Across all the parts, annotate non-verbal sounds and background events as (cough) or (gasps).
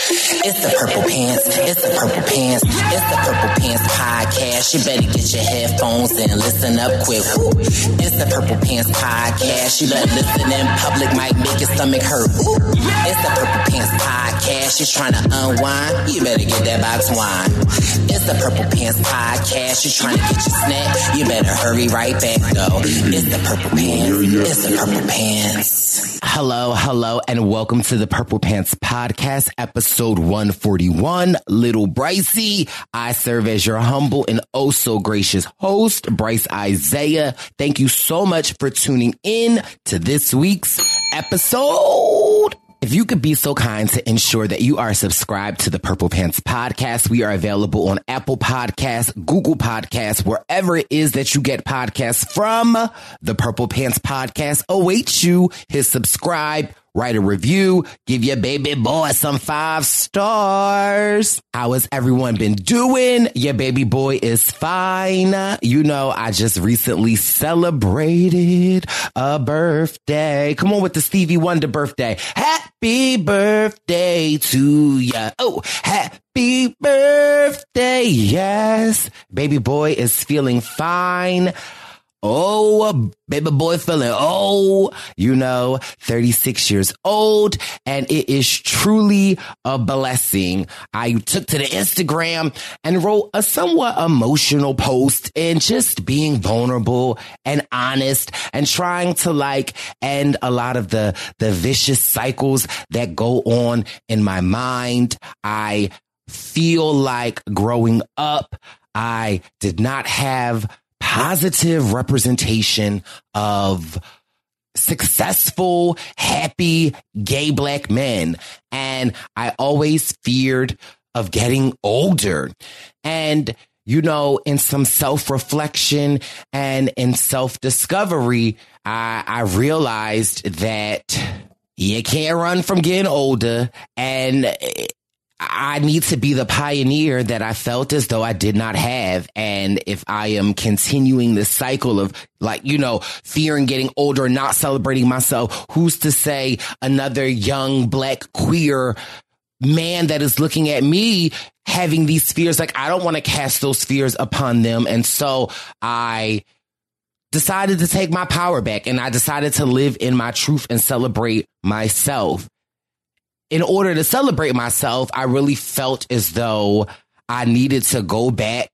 It's the Purple Pants. It's the Purple Pants. It's the Purple Pants podcast. You better get your headphones and listen up quick. It's the Purple Pants podcast. You better listen in public, might make your stomach hurt. Woo. It's the Purple Pants podcast. You're trying to unwind. You better get that box wine. It's the Purple Pants podcast. You're trying to get your snack. You better hurry right back though. It's the Purple Pants. It's the Purple Pants. Hello, hello, and welcome to the Purple Pants podcast episode episode 141. Little Brycey. I serve as your humble and oh so gracious host, Bryce Isaiah. Thank you so much for tuning in to this week's episode. If you could be so kind to ensure that you are subscribed to the Purple Pants podcast, we are available on Apple Podcasts, Google Podcasts, wherever it is that you get podcasts from. The Purple Pants podcast awaits you. Hit subscribe, write a review, give your baby boy some five stars. How has everyone been doing? Your baby boy is fine. You know, I just recently celebrated a birthday. Come on with the Stevie Wonder birthday. Happy birthday to ya. Oh, happy birthday. Yes. Baby boy is feeling fine. Oh, baby boy feeling oh, you know, 36 years old. And it is truly a blessing. I took to the Instagram and wrote a somewhat emotional post and just being vulnerable and honest and trying to like end a lot of the, the vicious cycles that go on in my mind. I feel like growing up, I did not have positive representation of successful, happy gay black men. And I always feared of getting older. And, you know, in some self reflection and in self discovery, I, I realized that you can't run from getting older. And I need to be the pioneer that I felt as though I did not have. And if I am continuing this cycle of like, you know, fearing getting older and not celebrating myself, who's to say another young black queer man that is looking at me having these fears? Like, I don't want to cast those fears upon them. And so I, decided to take my power back and I decided to live in my truth and celebrate myself in order to celebrate myself, I really felt as though I needed to go back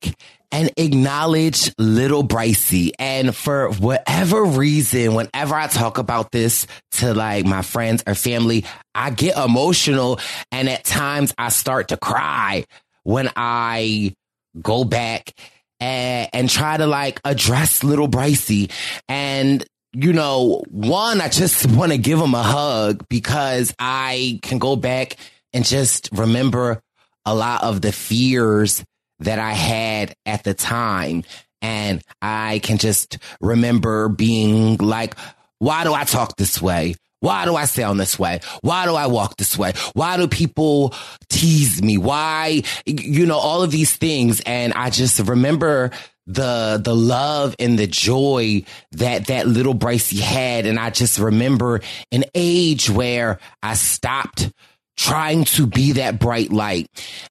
and acknowledge little Brycey. And for whatever reason, whenever I talk about this to like my friends or family, I get emotional. And at times I start to cry when I go back and, and try to like address little Brycey. And you know, one, I just want to give him a hug because I can go back and just remember a lot of the fears that I had at the time. And I can just remember being like, why do I talk this way? Why do I sound this way? Why do I walk this way? Why do people tease me? Why, you know, all of these things. And I just remember the the love and the joy that that little Brycey had. And I just remember an age where I stopped trying to be that bright light.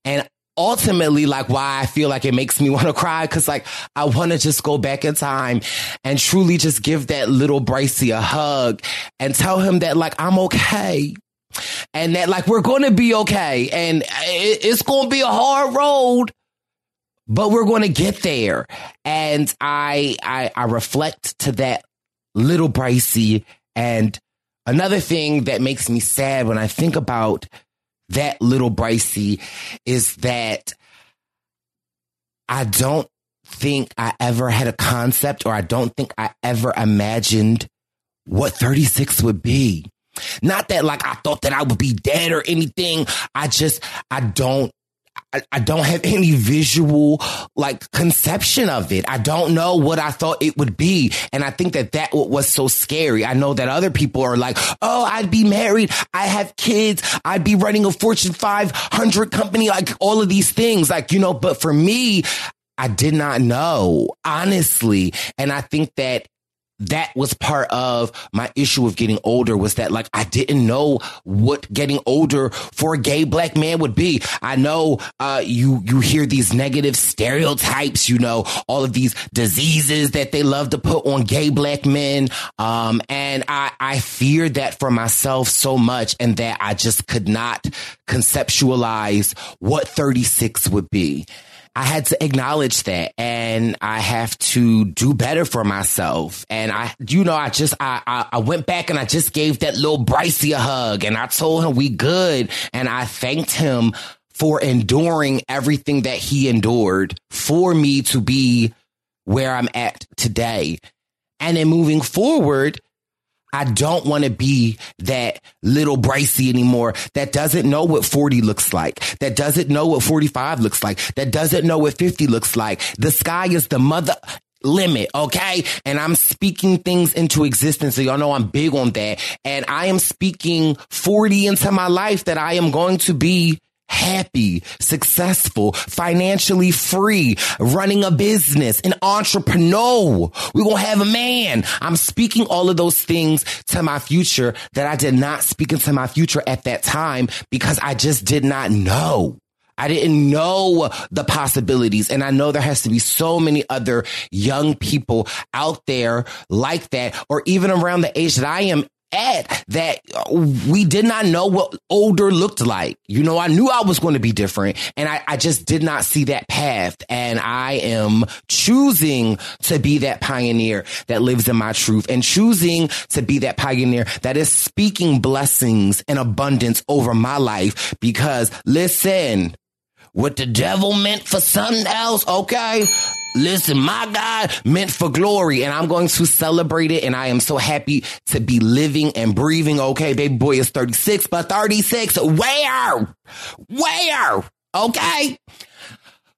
And ultimately like why I feel like it makes me (laughs) want to cry because like I want to just go back in time and truly just give that little Brycey a hug and tell him that like I'm okay. and that like we're going to be okay and it's going to be a hard road but we're going to get there. And I, I i reflect to that little Brycey and another thing that makes me sad when i think about that little Brycey is that i don't think i ever had a concept or i don't think i ever imagined what 36 would be. Not that like I thought that I would be dead or anything. I just, I don't I, don't have any visual like conception of it. I don't know what I thought it would be. And I think that that was so scary. I know that other people are like, Oh, I'd be married. I have kids. I'd be running a Fortune 500 company, like all of these things. Like, you know, but for me, I did not know, honestly. And I think that that was part of my issue of getting older was that like I didn't know what getting older for a gay black man would be. I know uh, you you hear these negative stereotypes, you know, all of these diseases that they love to put on gay black men. Um, and I I feared that for myself so much and that I just could not conceptualize what 36 would be. I had to acknowledge that and I have to do better for myself. And I, you know, I just, I, I, I went back and I just gave that little Brycey a hug and I told him we good. And I thanked him for enduring everything that he endured for me to be where I'm at today. And then moving forward, I don't want to be that little Brycey anymore that doesn't know what 40 looks like, that doesn't know what 45 looks like, that doesn't know what 50 looks like. The sky is the mother limit, okay? And I'm speaking things into existence. So y'all know I'm big on that. And I am speaking 40 into my life that I am going to be happy, successful, financially free, running a business, an entrepreneur. We're going to have a man. I'm speaking all of those things to my future that I did not speak into my future at that time because I just did not know. I didn't know the possibilities. And I know there has to be so many other young people out there like that, or even around the age that I am at that uh, we did not know what older looked like. You know, I knew I was going to be different and I, I just did not see that path. And I am choosing to be that pioneer that lives in my truth and choosing to be that pioneer that is speaking blessings and abundance over my life because listen, what the devil meant for something else, okay? Listen, my God meant for glory and I'm going to celebrate it. And I am so happy to be living and breathing. Okay. Baby boy is 36, but 36 where? Where? Okay.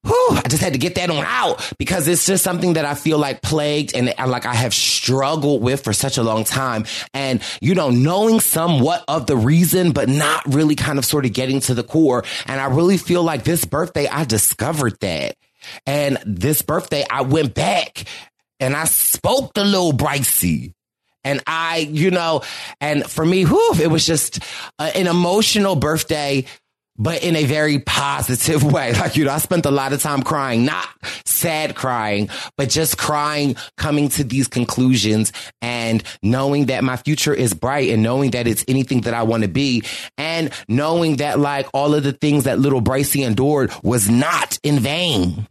Whew, I just had to get that on out because it's just something that I feel like plagued and like I have struggled with for such a long time. And, you know, knowing somewhat of the reason, but not really kind of sort of getting to the core. And I really feel like this birthday, I discovered that. And this birthday, I went back and I spoke to little Brycey. And I, you know, and for me, whew, it was just an emotional birthday but in a very positive (laughs) way. Like, you know, I spent a lot of time crying, not sad crying, but just crying, coming to these conclusions and knowing that my future is bright and knowing that it's anything that I want to be and knowing that like all of the things that little Brycey endured was not in vain.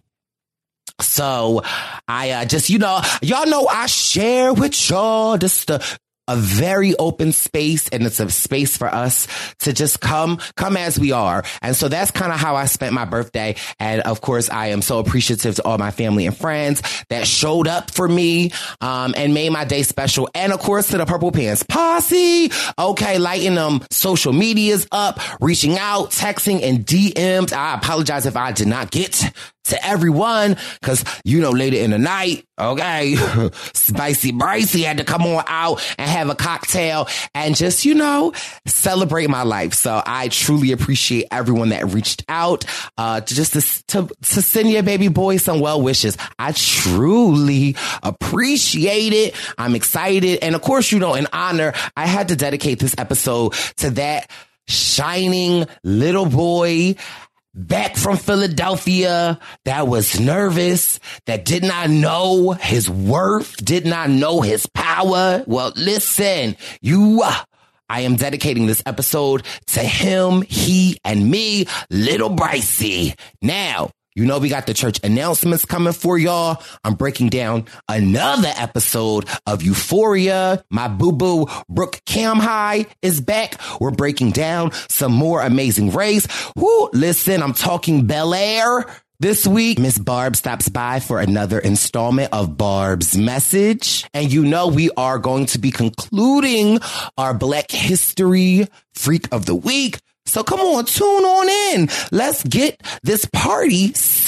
So I uh, just, you know, y'all know I share with y'all just the a very open space and it's a space for us to just come, come as we are. And so that's kind of how I spent my birthday. And of course, I am so appreciative to all my family and friends that showed up for me, um, and made my day special. And of course, to the Purple Pants posse. Okay. Lighting them social medias up, reaching out, texting and DMs. I apologize if I did not get to everyone because you know later in the night okay? (laughs) Spicy Brycey had to come on out and have a cocktail and just you know celebrate my life. So i truly appreciate everyone that reached out uh to just to, to, to send your baby boy some well wishes. I truly appreciate it. I'm excited. And of course you know in honor i had to dedicate this episode to that shining little boy back from Philadelphia that was nervous, that did not know his worth, did not know his power. Well, listen, you uh, I am dedicating this episode to him, he, and me, little Brycey. Now, you know, we got the church announcements coming for y'all. I'm breaking down another episode of Euphoria. My boo boo Brooke Camhigh is back. We're breaking down some more amazing race. Whoo, listen, I'm talking Bel Air. This week, Miss Barb stops by for another installment of Barb's Message. And you know, we are going to be concluding our Black History Freak of the Week. So come on, tune on in. Let's get this party started.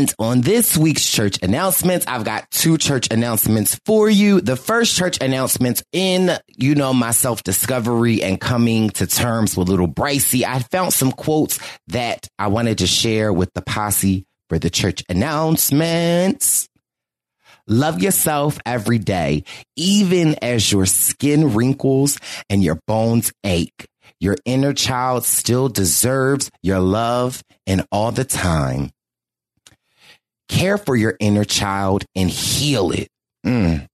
And on this week's church announcements, I've got two church announcements for you. The first church announcements in, you know, my self discovery and coming to terms with little Brycey. I found some quotes that I wanted to share with the posse for the church announcements. Love yourself every day, even as your skin wrinkles and your bones ache. Your inner child still deserves your love and all the time. Care for your inner child and heal it. Mm.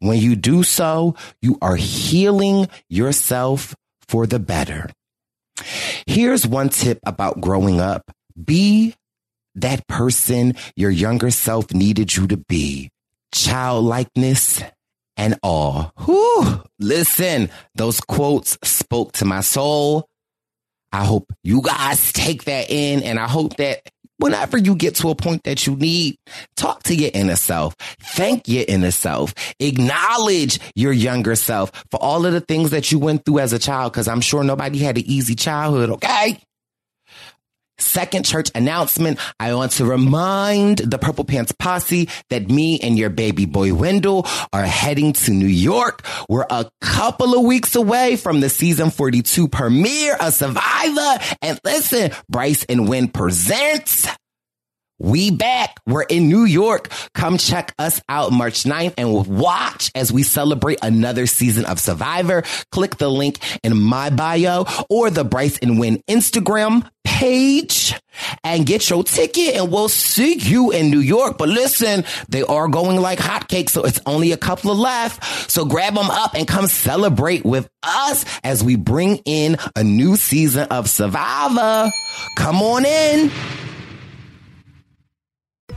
When you do so, you are healing yourself for the better. Here's one tip about growing up. Be that person your younger self needed you to be childlikeness and awe. Whew. Listen, those quotes spoke to my soul. I hope you guys take that in and I hope that whenever you get to a point that you need, talk to your inner self. Thank your inner self. Acknowledge your younger self for all of the things that you went through as a child, because I'm sure nobody had an easy childhood, okay? Second church announcement. I want to remind the Purple Pants posse that me and your baby boy Wendell are heading to New York. We're a couple of weeks away from the season 42 premiere of Survivor. And listen, Bryce and Wynn presents we back. We're in New York. Come check us out March 9th and watch as we celebrate another season of Survivor. Click the link in my bio or the Bryce and Win Instagram page and get your ticket and we'll see you in New York. But listen, they are going like hotcakes. So it's only a couple of left. So grab them up and come celebrate with us as we bring in a new season of Survivor. Come on in.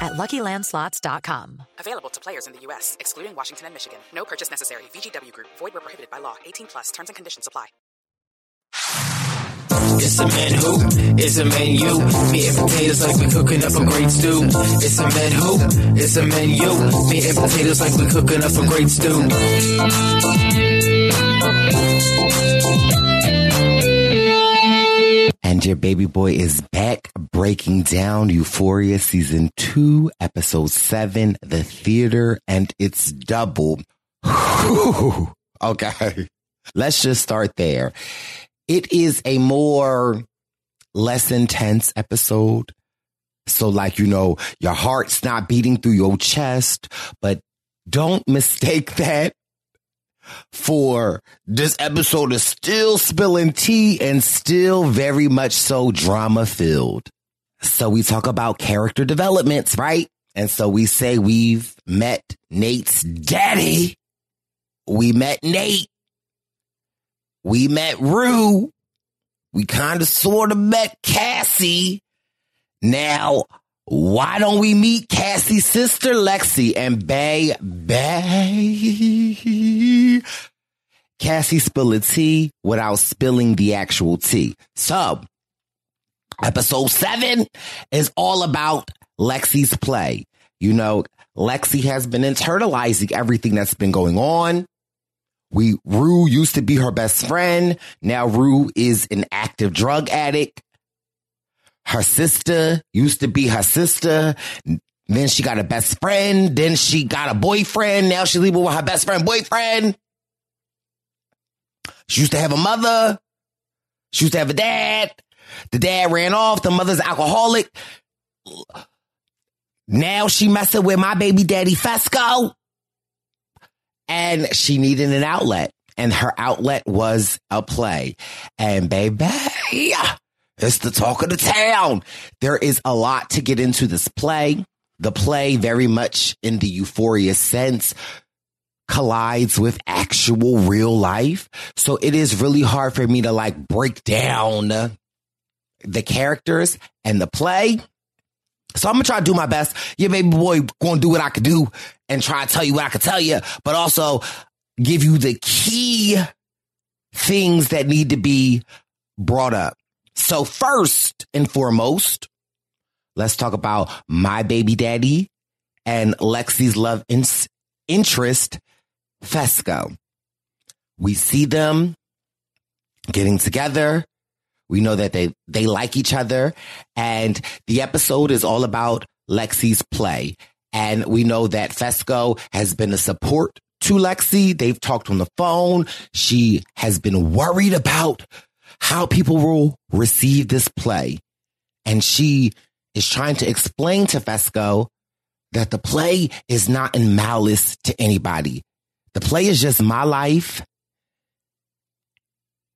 at LuckyLandSlots.com. Available to players in the U.S., excluding Washington and Michigan. No purchase necessary. VGW Group. Void where prohibited by law. 18 plus. Terms and conditions apply. It's a man who, it's a man you. Meat and potatoes like we cooking up a great stew. It's a man who, it's a man you. Meat and potatoes like we cooking up a great stew. And your baby boy is back breaking down Euphoria season two, episode seven, the theater, and it's double. (laughs) okay. Let's just start there. It is a more less intense episode. So like, you know, your heart's not beating through your chest, but don't (laughs) mistake that for this episode is still spilling tea and still very much so drama filled. So we talk about character developments, right? And so we say we've met Nate's daddy. We met Nate. We met Rue. We kind of sort of met Cassie. Now, why don't we meet Cassie's sister Lexi and Bay Bay? Cassie spill a tea without spilling the actual tea. So, episode seven is all about Lexi's play. You know, Lexi has been internalizing everything that's been going on. We, Rue used to be her best friend. Now Rue is an active drug addict. Her sister used to be her sister. Then she got a best friend. Then she got a boyfriend. Now she's living with her best friend boyfriend. She used to have a mother. She used to have a dad. The dad ran off. The mother's alcoholic. Now she messing with my baby daddy Fezco. And she needed an outlet. And her outlet was a play. And baby, it's the talk of the town. There is a lot to get into this play. The play very much in the euphoria sense collides with actual real life. So it is really hard for me to like break down the characters and the play. So I'm gonna try to do my best. Your baby boy gonna do what I could do and try to tell you what I could tell you, but also give you the key things that need to be brought up. So first and foremost, let's talk about my baby daddy and Lexi's love in- interest, Fezco. We see them getting together. We know that they, they like each other and the episode is all about Lexi's play. And we know that Fezco has been a support to Lexi. They've talked on the phone. She has been worried about how people will receive this play. And she is trying to explain to Fezco that the play is not in malice to anybody. The play is just my life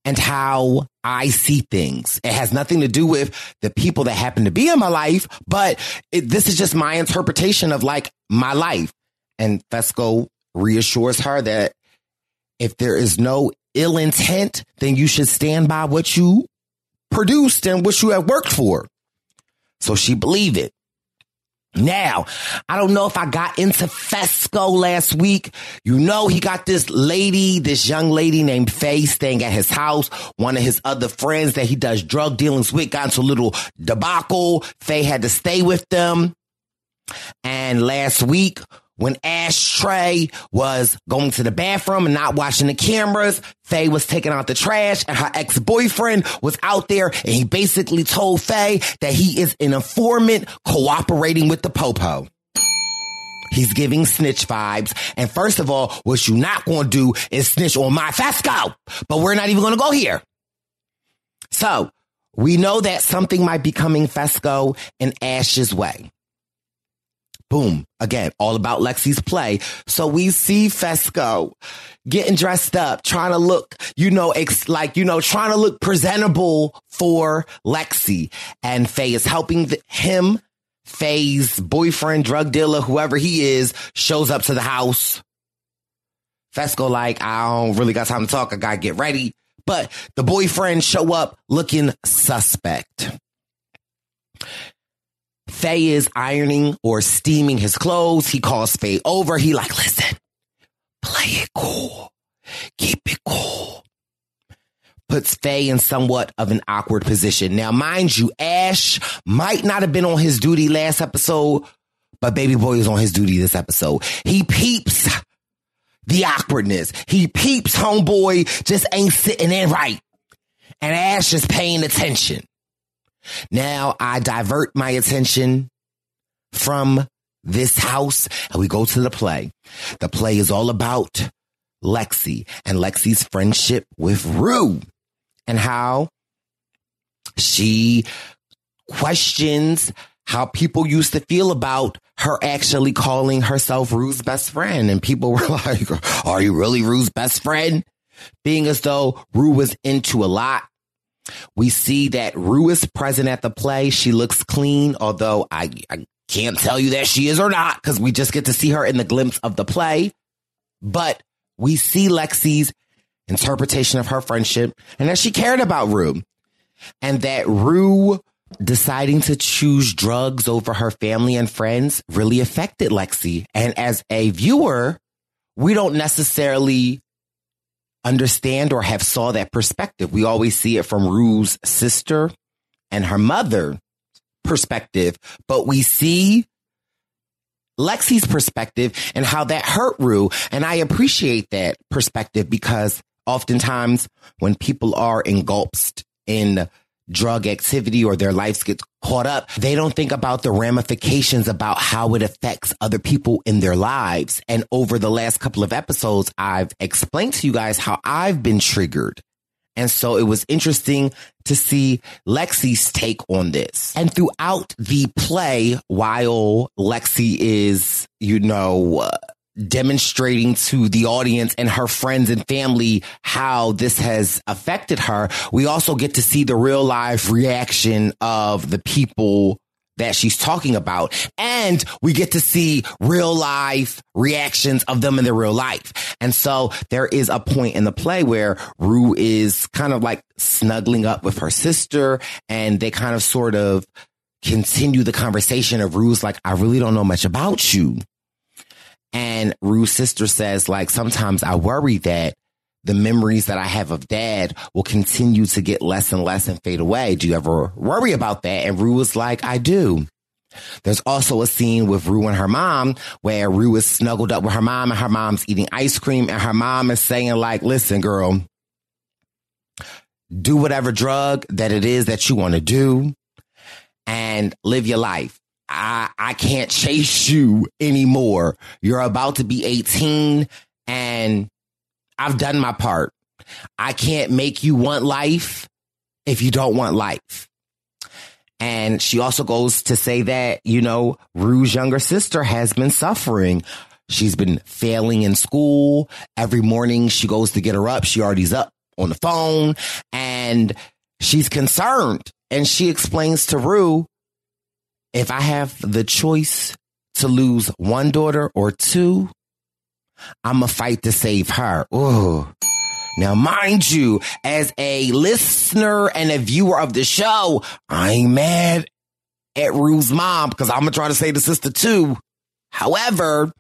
and how I see things. It has nothing to do with the people that happen to be in my life, but it, this is just my interpretation of like my life. And Fezco reassures her that if there is no ill intent, then you should stand by what you produced and what you have worked for. So she believed it. Now, I don't know if I got into Fezco last week. You know, he got this lady, this young lady named Faye staying at his house. One of his other friends that he does drug dealings with got into a little debacle. Faye had to stay with them. And last week, when Ashtray was going to the bathroom and not watching the cameras, Faye was taking out the trash and her ex-boyfriend was out there and he basically told Faye that he is an informant cooperating with the popo. He's giving snitch vibes. And first of all, what you not going to do is snitch on my Fezco. But we're not even going to go here. So we know that something might be coming Fezco in Ash's way. Boom. Again, all about Lexi's play. So we see Fezco getting dressed up, trying to look, you know, ex- like, you know, trying to look presentable for Lexi. And Faye is helping him. Faye's boyfriend, drug dealer, whoever he is, shows up to the house. Fezco like, I don't really got time to talk. I gotta get ready. But the boyfriend show up looking suspect. Faye is ironing or steaming his clothes. He calls Faye over. He like, listen, play it cool. Keep it cool. Puts Faye in somewhat of an awkward position. Now, mind you, Ash might not have been on his duty last episode, but Baby Boy is on his duty this episode. He peeps the awkwardness. He peeps homeboy just ain't sitting in right. And Ash is paying attention. Now I divert my attention from this house and we go to the play. The play is all about Lexi and Lexi's friendship with Rue and how she questions how people used to feel about her actually calling herself Rue's best friend. And people (laughs) were like, are you really Rue's best friend? Being as though Rue was into a lot. We see that Rue is present at the play. She looks clean, although I, I can't tell you that she is or not because we just get to see her in the glimpse of the play. But we see Lexi's interpretation of her friendship and that she cared about Rue and that Rue deciding to choose drugs over her family and friends really affected Lexi. And as a viewer, we don't necessarily understand or have saw that perspective. We always see it from Rue's sister and her mother perspective, but we see Lexi's perspective and how that hurt Rue. And I appreciate that perspective because oftentimes when people are engulfed in drug activity or their lives get caught up, they don't think about the ramifications about how it affects other people in their lives. And over the last couple of episodes, I've explained to you guys how I've been triggered. And so it was interesting to see Lexi's take on this. And throughout the play, while Lexi is, you know, uh, demonstrating to the audience and her friends and family how this has affected her, we also get to see the real life reaction of the people that she's talking about. And we get to see real life reactions of them in their real life. And so there is a point in the play where Rue is kind of like snuggling up with her sister and they kind of sort of continue the conversation of Rue's like, I really don't know much about you. And Rue's sister says, like, sometimes I worry that the memories that I have of dad will continue to get less and less and fade away. Do you ever worry about that? And Rue was like, I do. There's also a scene with Rue and her mom where Rue is snuggled up with her mom and her mom's eating ice cream and her mom is saying like, listen, girl, do whatever drug that it is that you want to do and live your life. I, I can't chase you anymore. You're about to be 18 and I've done my part. I can't make you want life if you don't want life. And she also goes to say that, you know, Rue's younger sister has been suffering. She's been failing in school. Every morning she goes to get her up. She already's up on the phone and she's concerned. And she explains to Rue if I have the choice to lose one daughter or two, I'm a fight to save her. Ooh. Now, mind you, as a listener and a viewer of the show, I ain't mad at Rue's mom because I'm gonna try to save the sister too. However,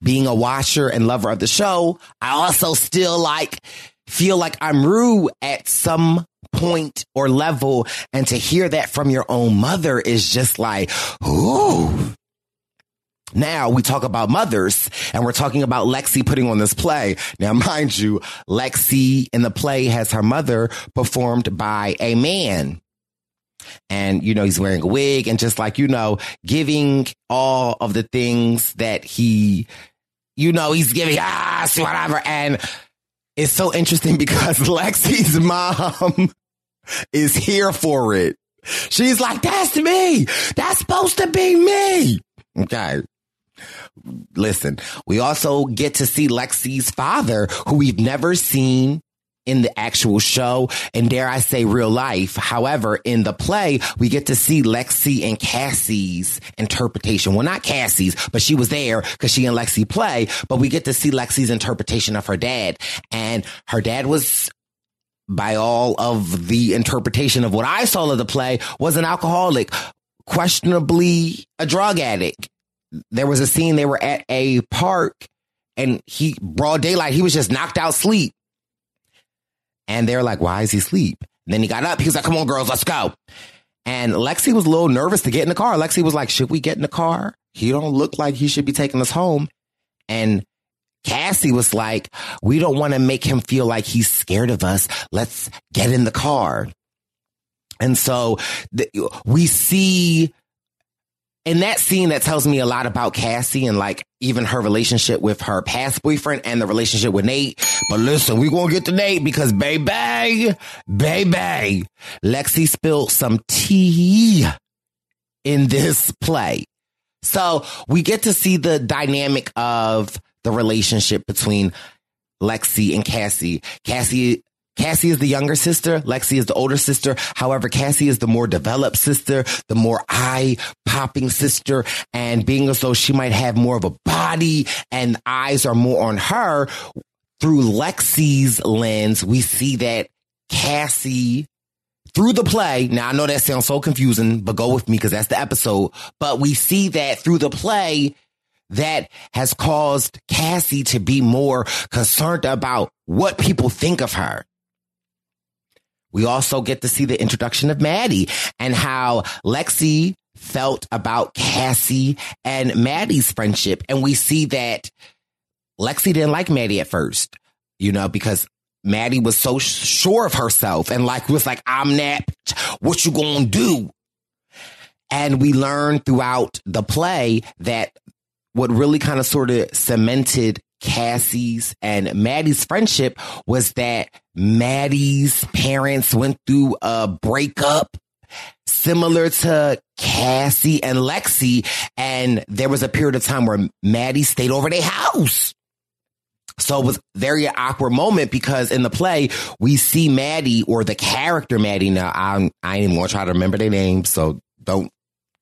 being a watcher and lover of the show, I also still like feel like I'm Rue at some point or level. And to hear that from your own mother is just like, ooh. Now we talk about mothers and we're talking about Lexi putting on this play. Now, (laughs) mind you, Lexi in the play has her mother performed by a man. And, you know, he's wearing a wig and just like, you know, giving all of the things that he, you know, he's giving, ah, whatever. And it's so interesting (laughs) because Lexi's mom is here for it. She's like, that's me. That's supposed to be me. Okay. Listen, we also get to see Lexi's father, who we've never seen in the actual show and dare I say real life. However, in the play, we get to see Lexi and Cassie's interpretation. Well, not Cassie's, but she was there because she and Lexi play, but we get to see Lexi's interpretation of her dad. And her dad was by all of the interpretation of what I saw of the play was an alcoholic, questionably a drug addict. There was a scene they were at a park and he broad daylight, he was just knocked out sleep. And they're like, why is he asleep? And then he got up. He was like, come on, girls, let's go. And Lexi was a little nervous to get in the car. Lexi was like, should we get in the car? He don't look like he should be taking us home. And Cassie was like, we don't want to make him feel like he's scared of us. Let's get in the car. And so the, we see in that scene, that tells me a lot about Cassie and like even her relationship with her past boyfriend and the relationship with Nate. But listen, we gonna get to Nate because baby, baby, Lexi spilled some tea in this play. So we get to see the dynamic of the relationship between Lexi and Cassie. Cassie Cassie is the younger sister. Lexi is the older sister. However, Cassie is the more developed sister, the more eye popping sister. And being as though she might have more of a body and eyes are more on her through Lexi's lens, we see that Cassie through the play. Now I know that sounds so confusing, but go with me because that's the episode. But we see that through the play, that has caused Cassie to be more concerned about what people think of her. We also get to see the introduction of Maddie and how Lexi felt about Cassie and Maddie's friendship. And we see that Lexi didn't like Maddie at first, you know, because Maddie was so sure of herself and like was like, I'm napped. What you gonna do? And we learn throughout the play that what really kind of sort of cemented Cassie's and Maddie's friendship was that Maddie's parents went through a breakup similar to Cassie and Lexi. And there was a period of time where Maddie stayed over their house. So it was very awkward moment because in the play, we see Maddie or the character Maddie. Now, I'm, I ain't even going to try to remember their names. So don't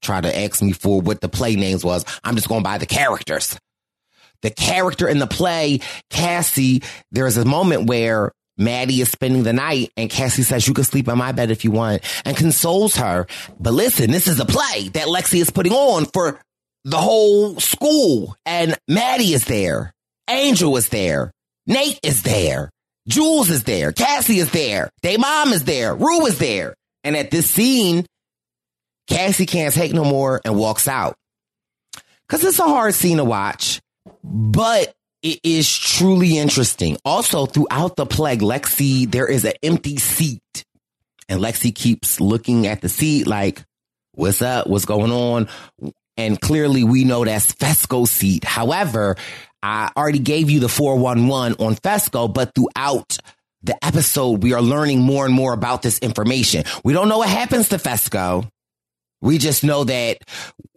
try to ask me for what the play names was. I'm just going by the characters. The character in the play, Cassie, there's a moment where Maddie is spending the night and Cassie says, you can sleep in my bed if you want and consoles her. But listen, this is a play that Lexi is putting on for the whole school and Maddie is there. Angel is there. Nate is there. Jules is there. Cassie is there. Day mom is there. Rue is there. And at this scene, Cassie can't take no more and walks out. Cause it's a hard scene to watch, but it is truly interesting. Also, throughout the plague, Lexi, there is an empty seat and Lexi keeps looking at the seat like, what's up? What's going on? And clearly we know that's Fezco's seat. However, I already gave you the 411 on Fezco, but throughout the episode, we are learning more and more about this information. We don't know what happens to Fezco. We just know that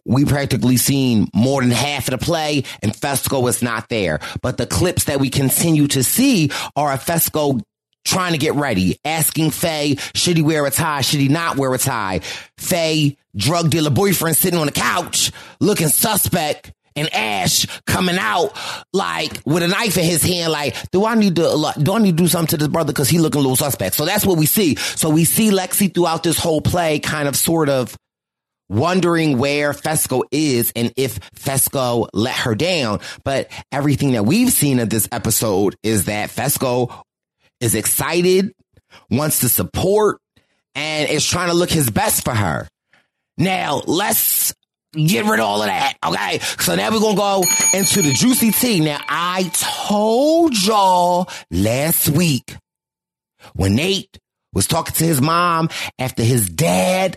we practically seen more than half of the play and Fezco is not there. But the clips that we continue to see are Fezco trying to get ready, asking Faye, should he wear a tie? Should he not wear a tie? Faye, drug dealer boyfriend sitting on the couch looking suspect and Ash coming out like with a knife in his hand, like, do I need to, do I need to do something to this brother? Cause he looking a little suspect. So that's what we see. So we see Lexi throughout this whole play kind of sort of wondering where Fezco is and if Fezco let her down. But everything that we've seen of this episode is that Fezco is excited, wants to support, and is trying to look his best for her. Now, let's get rid of all of that. Okay. So now we're going to go into the juicy tea. Now, I told y'all last week when Nate was talking to his mom after his dad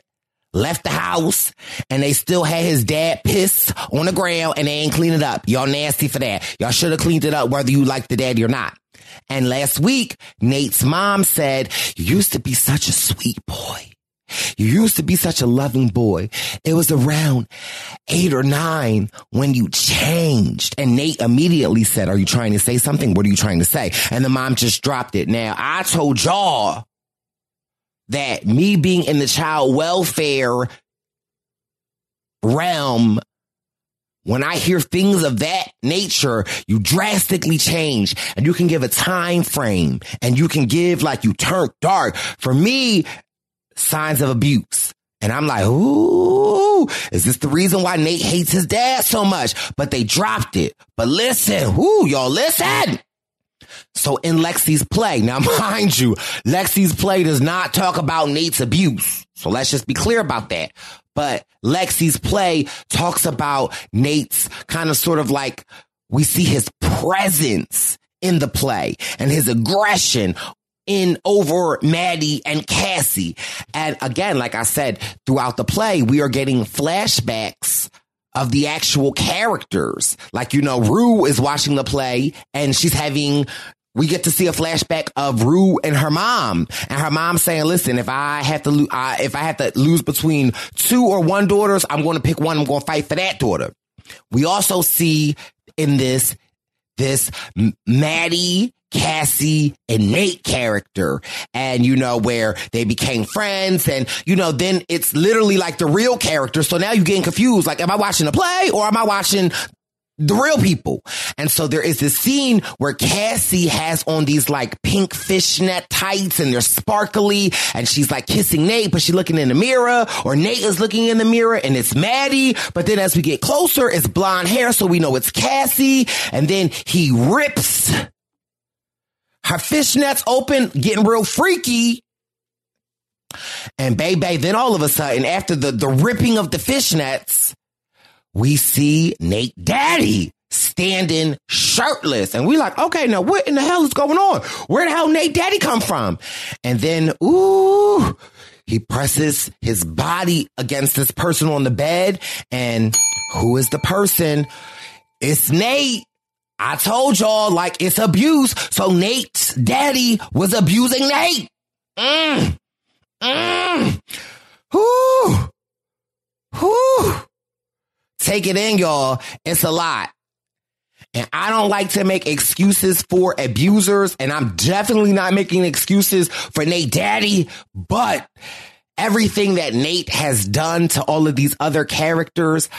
left the house and they still had his dad piss on the ground and they ain't clean it up. Y'all nasty for that. Y'all should have cleaned it up whether you like the daddy or not. And last week, Nate's mom said, you used to be such a sweet boy. You used to be such a loving boy. It was around eight or nine when you changed. And Nate immediately said, are you trying to say something? What are you trying to say? And the mom just dropped it. Now I told y'all that me being in the child welfare realm, when I hear things of that nature, you drastically change and you can give a time frame and you can give like you turn dark. For me, signs of abuse. And I'm like, ooh, is this the reason why Nate hates his dad so much? But they dropped it. But listen, ooh, y'all listen. So in Lexi's play, now (laughs) mind you, Lexi's play does not talk about Nate's abuse. So let's just be clear about that. But Lexi's play talks about Nate's kind of sort of like we see his presence in the play and his aggression in over Maddie and Cassie. And again, like I said, throughout the play, we are getting flashbacks of the actual characters. Like, you know, Rue is watching the play and she's having we get to see a flashback of Rue and her mom, and her mom saying, "Listen, if I have to, lo- uh, if I have to lose between two or one daughters, I'm going to pick one. I'm going to fight for that daughter." We also see in this this Maddie, Cassie, and Nate character, and you know where they became friends, and you know then it's literally like the real character. So now you're getting confused. Like, am I watching a play or am I watching the real people. And so there is this scene where Cassie has on these like pink fishnet tights and they're sparkly and she's like kissing Nate, but she's looking in the mirror or Nate is looking in the mirror and it's Maddie. But then as we get closer, it's blonde hair. So we know it's Cassie. And then he rips her fishnets open, getting real freaky. And baby, then all of a sudden, after the, the ripping of the fishnets, we see Nate Daddy standing shirtless. And we like, okay, now what in the hell is going on? Where the hell Nate Daddy come from? And then, ooh, he presses his body against this person on the bed. And who is the person? It's Nate. I told y'all, like, it's abuse. So Nate's daddy was abusing Nate. Mm. Mm. Whoo. Whoo. Take it in, y'all. It's a lot. And I don't like to make excuses for abusers, and I'm definitely not making excuses for Nate Daddy, but everything that Nate has done to all of these other characters,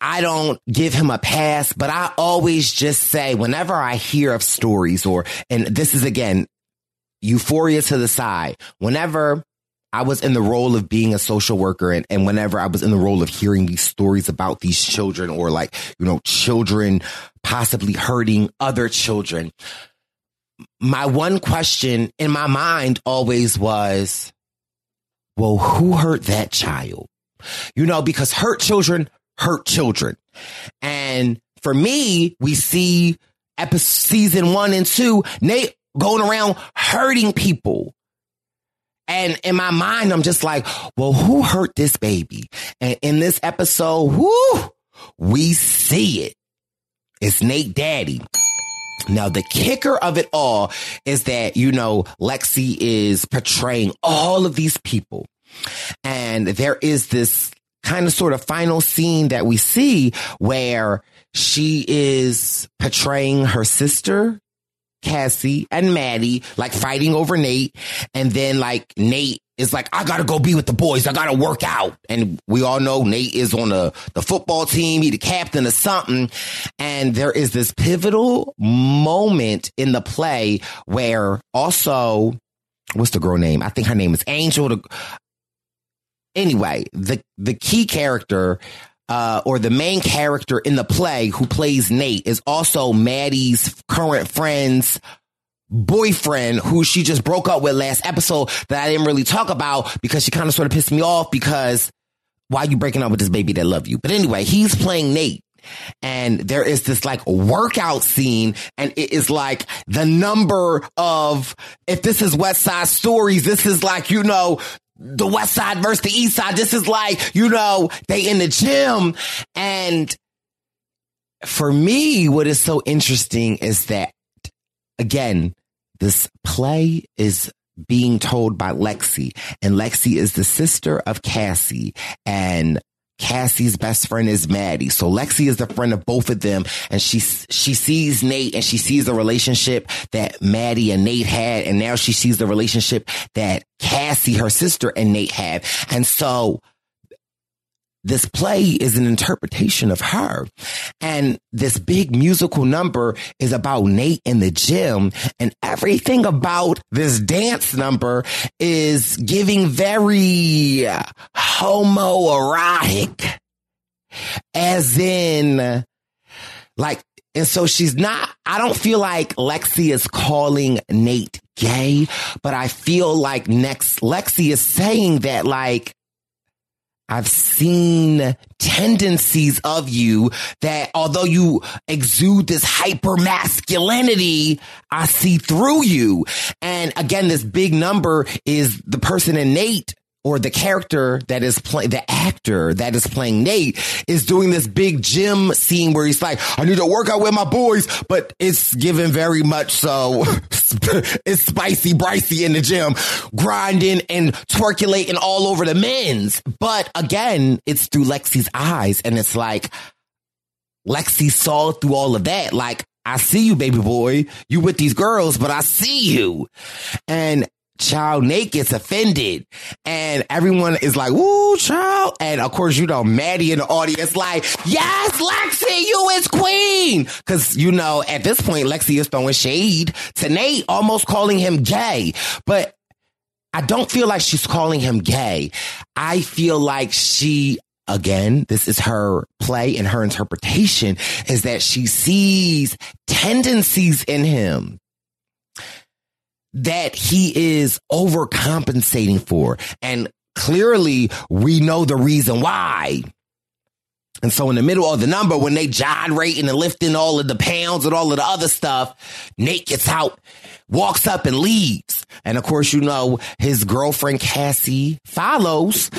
I don't give him a pass, but I always just say whenever I hear of stories or, and this is again, euphoria to the side, whenever I was in the role of being a social worker and, and whenever I was in the role of hearing these stories about these children or like, you know, children possibly hurting other children, my one question in my mind always was, well, who hurt that child? You know, because hurt children hurt children. And for me, we see episode season one and two, Nate going around hurting people. And in my mind, I'm just like, well, who hurt this baby? And in this episode, whoo, we see it. It's Nate Daddy. Now, the kicker of it all is that, you know, Lexi is portraying all of these people. And there is this kind of sort of final scene that we see where she is portraying her sister, Cassie, and Maddie, like fighting over Nate. And then like Nate is like, I gotta go be with the boys. I gotta work out. And we all know Nate is on the, the football team. He the captain or something. And there is this pivotal moment in the play where also, what's the girl name? I think her name is Angel. Anyway, the, the key character, uh, or the main character in the play who plays Nate is also Maddie's current friend's boyfriend who she just broke up with last episode that I didn't really talk about because she kind of sort of pissed me off because why are you breaking up with this baby that love you? But anyway, he's playing Nate. And there is this like workout scene and it is like the number of, if this is West Side Stories, this is like, you know, the West Side versus the East Side. This is like, you know, they in the gym. And for me, what is so interesting is that, again, this play is being told by Lexi, and Lexi is the sister of Cassie, and Cassie's best friend is Maddie. So Lexi is the friend of both of them and she, she sees Nate and she sees the relationship that Maddie and Nate had. And now she sees the relationship that Cassie, her sister and Nate have. And so this play is an interpretation of her. And this big musical number is about Nate in the gym and everything about this dance number is giving very homoerotic as in like and so she's not, I don't feel like Lexi is calling Nate gay, but I feel like next Lexi is saying that like, I've seen tendencies of you that although you exude this hyper masculinity, I see through you. And again, this big number is the person in Nate or the character that is playing, the actor that is playing Nate is doing this big gym scene where he's like, I need to work out with my boys, but it's given very much so, (laughs) it's spicy, bricey in the gym, grinding and twerculating all over the men's. But again, it's through Lexi's eyes. And it's like, Lexi saw through all of that. Like, I see you, baby boy. You with these girls, but I see you. And child Nate gets offended and everyone is like, "Ooh, child!" And of course, you know, Maddie in the audience like, "Yes, Lexi, you is queen," because you know at this point Lexi is throwing shade to Nate, almost calling him gay, but. I don't feel like she's calling him gay. I feel like she again, this is her play and her interpretation is that she sees tendencies in him that he is overcompensating for. And clearly we know the reason why. And so in the middle of the number, when they gyrating and lifting all of the pounds and all of the other stuff, Nate gets out, walks up and leaves. And of course, you know, his girlfriend Cassie follows.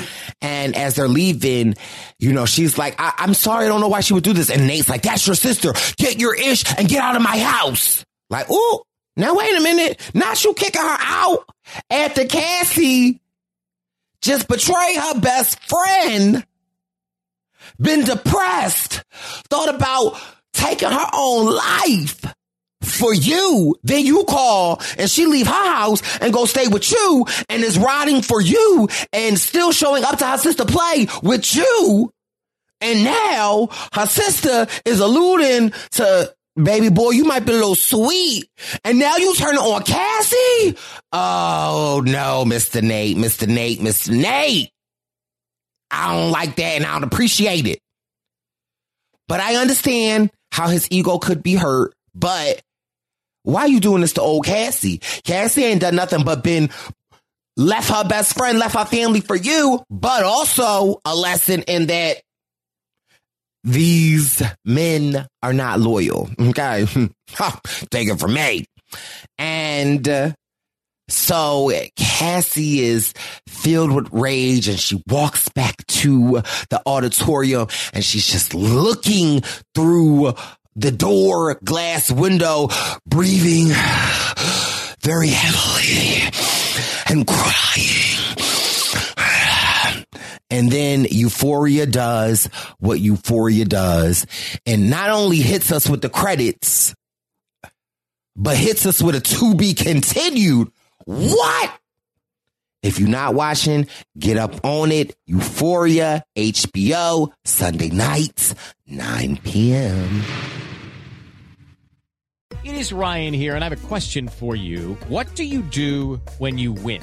And as they're leaving, you know, she's like, I- am sorry. I don't know why she would do this. And Nate's like, that's your sister. Get your ish and get out of my house. Like, ooh, now wait a minute. Not you kicking her out after Cassie just betray her best friend been depressed, thought about taking her own life for you, then you call and she leave her house and go stay with you and is riding for you and still showing up to her sister play with you. And now her sister is alluding to baby boy, you might be a little sweet. And now you turn on Cassie? Oh no, Mr. Nate, Mr. Nate, Mr. Nate. I don't like that and I don't appreciate it. But I understand how his ego could be hurt. But why are you doing this to old Cassie? Cassie ain't done nothing but been left her best friend, left her family for you, but also a lesson in that these men are not loyal. Okay. (laughs) Take it from me. And uh, so Cassie is filled with rage and she walks back to the auditorium and she's just looking through the door glass window, breathing very heavily and crying. And then Euphoria does what Euphoria does and not only hits us with the credits, but hits us with a to be continued. What? If you're not watching, get up on it. Euphoria, HBO, Sunday nights, 9 p.m. It is Ryan here, and I have a question for you. What do you do when you win?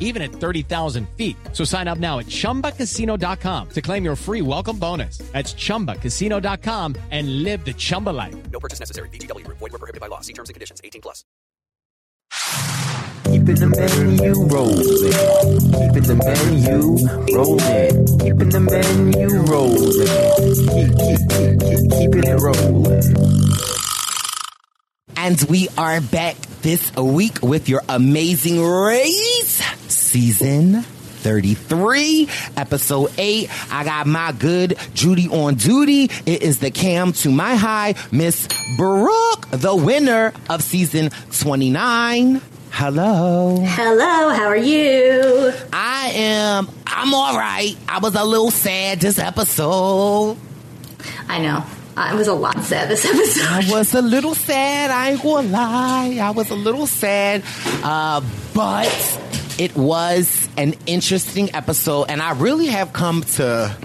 even at 30,000 feet. So sign up now at ChumbaCasino.com to claim your free welcome bonus. That's ChumbaCasino.com and live the Chumba life. No purchase necessary. VGW. Void were prohibited by law. See terms and conditions. 18 plus. Keeping the menu rolling. Keeping the menu rolling. Keeping the menu rolling. Keep, keep, keep, keep, keeping it rolling. And we are back this week with your amazing race season 33, episode 8. I got my good Judy on duty. It is the cam to my high, Miss Brooke, the winner of season 29. Hello. Hello, how are you? I am, I'm all right. I was a little sad this episode. I know. I was a lot sad this episode. I was a little sad. I ain't gonna lie. I was a little sad. Uh, but It was an interesting episode, and I really have come to,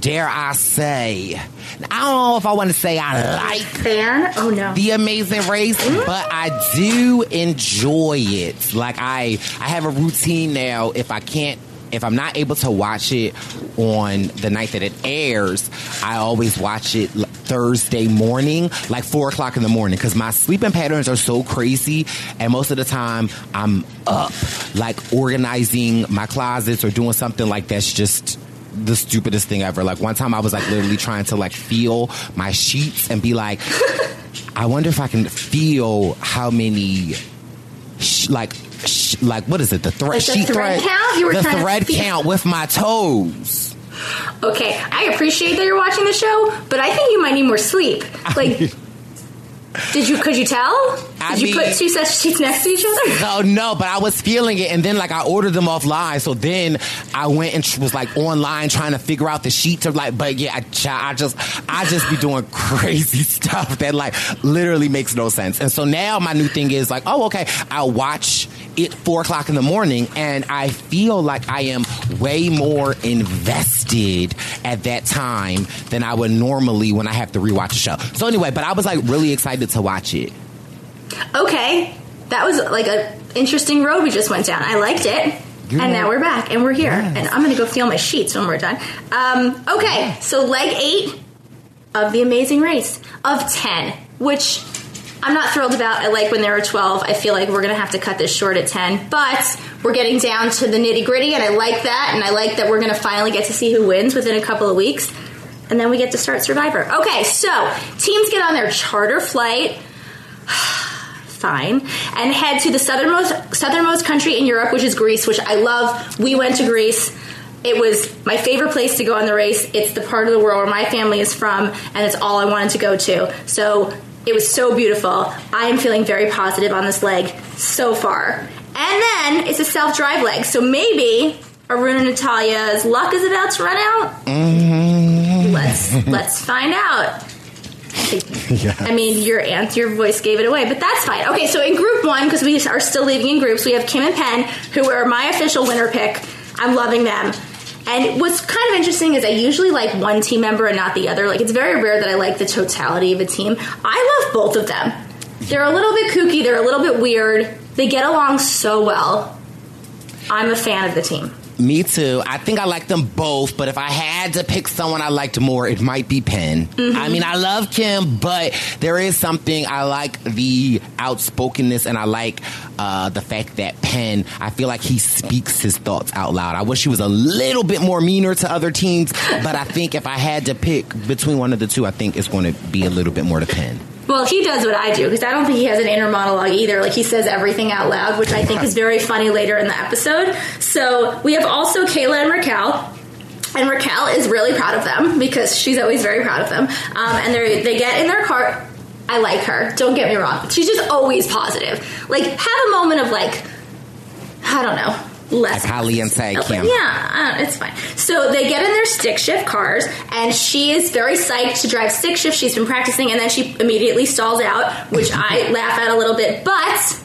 dare I say, I don't know if I want to say I like fan. Oh no, the Amazing Race, but I do enjoy it. Like I, I have a routine now. If I can't if I'm not able to watch it on the night that it airs, I always watch it Thursday morning, like four o'clock in the morning, because my sleeping patterns are so crazy, and most of the time I'm up, like organizing my closets or doing something like that's just the stupidest thing ever. Like one time I was like literally trying to like feel my sheets and be like, (laughs) I wonder if I can feel how many like sh- like what is it the thread Like the sheet thread thread count? You were the trying to thread feel- count with my toes Okay, I appreciate that you're watching the show, but I think you might need more sleep. Like, did you? Could you tell? Did I you mean- put two sets of sheets next to each other? (laughs) no no but i was feeling it and then like i ordered them offline so then i went and was like online trying to figure out the sheets of like but yeah I, I just i just be doing (laughs) crazy stuff that like literally makes no sense and so now my new thing is like oh okay i'll watch it four o'clock in the morning and i feel like i am way more invested at that time than i would normally when i have to rewatch a show so anyway but i was like really excited to watch it Okay, that was like an interesting road we just went down. I liked it. You're and right. now we're back, and we're here. And I'm going to go feel my sheets when we're done. Um, okay, so leg eight of the Amazing Race of 10, which I'm not thrilled about. I like when there were 12. I feel like we're going to have to cut this short at 10. But we're getting down to the nitty gritty, and I like that. And I like that we're going to finally get to see who wins within a couple of weeks. And then we get to start Survivor. Okay, so teams get on their charter flight (sighs) fine, and head to the southernmost southernmost country in Europe, which is Greece, which I love. We went to Greece. It was my favorite place to go on the race. It's the part of the world where my family is from, and it's all I wanted to go to. So it was so beautiful. I am feeling very positive on this leg so far. And then it's a self drive leg, so maybe Aruna Natalia's luck is about to run out. Mm-hmm. Let's (laughs) let's find out. I mean, your answer, your voice gave it away, but that's fine. Okay, so in group one, because we are still leaving in groups, we have Kim and Penn, who are my official winner pick. I'm loving them. And what's kind of interesting is I usually like one team member and not the other. Like, it's very rare that I like the totality of a team. I love both of them. They're a little bit kooky, they're a little bit weird. They get along so well. I'm a fan of the team. Me too. I think I like them both, but if I had to pick someone I liked more, it might be Penn. I mean, I love Kim, but there is something I like the outspokenness and I like uh, the fact that Penn, I feel like he speaks his thoughts out loud. I wish he was a little bit more meaner to other teams, but I think if I had to pick between one of the two, I think it's going to be a little bit more to Penn. Well, he does what I do because I don't think he has an inner monologue either. Like he says everything out loud, which I think is very funny later in the episode. So we have also Kayla and Raquel. And Raquel is really proud of them because she's always very proud of them. Um, and they they get in their car. I like her. Don't get me wrong. She's just always positive. Like have a moment of like, I don't know, less. Like Holly and Say, Kim. Yeah, uh, it's fine. So they get in their stick shift cars, and she is very psyched to drive stick shift. She's been practicing, and then she immediately stalls out, which I (laughs) laugh at a little bit. But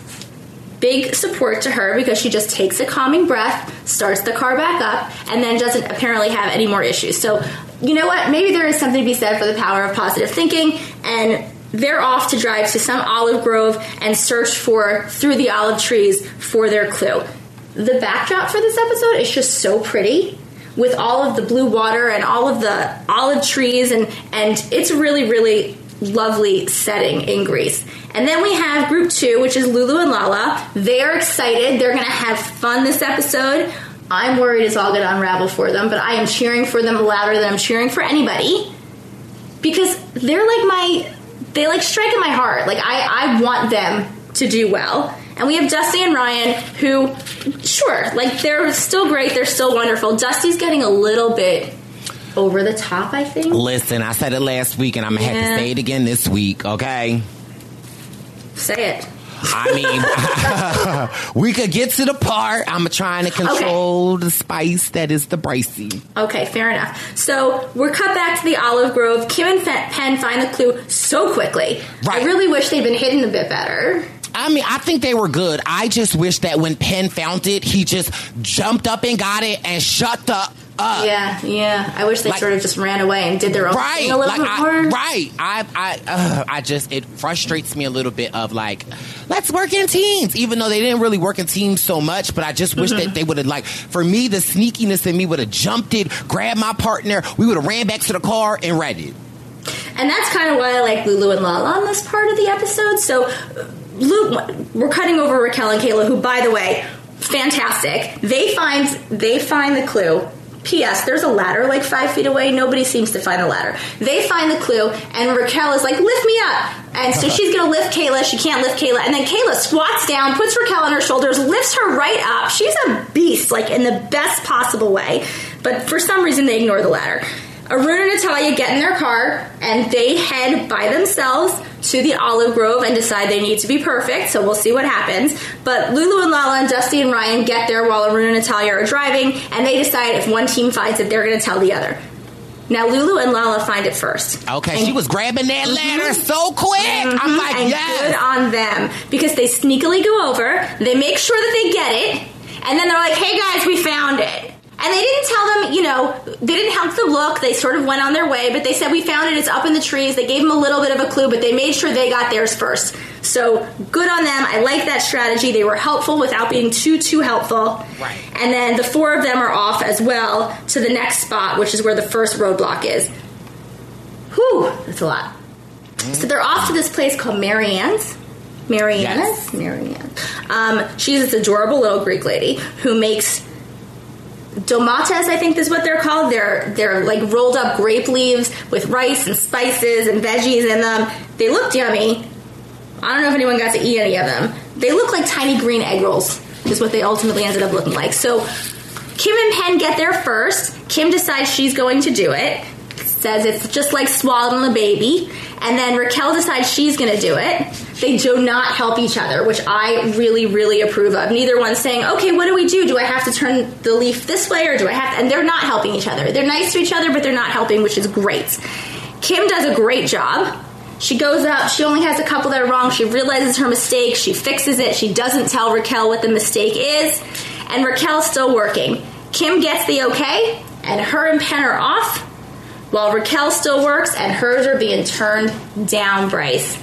big support to her because she just takes a calming breath, starts the car back up, and then doesn't apparently have any more issues. So, you know what? Maybe there is something to be said for the power of positive thinking, and they're off to drive to some olive grove and search for through the olive trees for their clue. The backdrop for this episode is just so pretty with all of the blue water and all of the olive trees and and it's a really really lovely setting in Greece. And then we have group 2 which is Lulu and Lala. They're excited. They're going to have fun this episode. I'm worried it's all going to unravel for them, but I am cheering for them louder than I'm cheering for anybody because they're like my they like strike in my heart. Like I I want them to do well. And we have Dusty and Ryan who sure, like they're still great, they're still wonderful. Dusty's getting a little bit over the top, I think. Listen, I said it last week and I'm going to have to say it again this week, okay? Say it. I mean, (laughs) we could get to the part. I'm trying to control the spice that is the Bricey. Okay, fair enough. So we're cut back to the olive grove. Kim and Fe- Penn find the clue so quickly. Right. I really wish they'd been hidden a bit better. I mean, I think they were good. I just wish that when Penn found it, he just jumped up and got it and shut the up. Yeah, yeah. I wish they Like- sort of just ran away and did their own Right, thing a little like bit I, more. right. I, I, uh, I just it frustrates me a little bit of like, let's work in teams, even though they didn't really work in teams so much. But I just wish Mm-hmm. that they would have like, for me, the sneakiness in me would have jumped it, grabbed my partner, we would have ran back to the car and read it. And that's kind of why I like Lulu and Lala on this part of the episode. So, uh, Lu we're cutting over Raquel and Kayla, who, by the way, fantastic. They find they find the clue. P.S. There's a ladder like five feet away. Nobody seems to find the ladder. They find the clue, and Raquel is like, "Lift me up!" And so (laughs) she's gonna lift Kayla. She can't lift Kayla, and then Kayla squats down, puts Raquel on her shoulders, lifts her right up. She's a beast, like in the best possible way. But for some reason, they ignore the ladder. Arun and Natalia get in their car and they head by themselves to the olive grove and decide they need to be perfect. So we'll see what happens. But Lulu and Lala and Dusty and Ryan get there while Arun and Natalia are driving, and they decide if one team finds it, they're going to tell the other. Now Lulu and Lala find it first. Okay, she was grabbing that mm-hmm. ladder so quick. I'm mm-hmm. like, and yes. good on them because they sneakily go over, they make sure that they get it, and then they're like, "Hey guys, we found it." And they didn't tell them, you know, they didn't help them look. They sort of went on their way, but they said, We found it, it's up in the trees. They gave them a little bit of a clue, but they made sure they got theirs first. So good on them. I like that strategy. They were helpful without being too, too helpful. Right. And then the four of them are off as well to the next spot, which is where the first roadblock is. Whew, that's a lot. So they're off to this place called Marianne's. Marianne's? Marianne. Um, she's this adorable little Greek lady who makes dolmades, I think is what they're called. They're they're like rolled up grape leaves with rice and spices and veggies in them. They look yummy. I don't know if anyone got to eat any of them. They look like tiny green egg rolls, is what they ultimately ended up looking like. So Kim and Penn get there first. Kim decides she's going to do it. Says it's just like swallowing a baby. And then Raquel decides she's going to do it. They do not help each other, which I really, really approve of. Neither one's saying, okay, what do we do? Do I have to turn the leaf this way or do I have to? And they're not helping each other. They're nice to each other, but they're not helping, which is great. Kim does a great job. She goes up, she only has a couple that are wrong. She realizes her mistake, she fixes it, she doesn't tell Raquel what the mistake is, and Raquel's still working. Kim gets the okay, and her and Penn are off, while Raquel still works, and hers are being turned down, Bryce.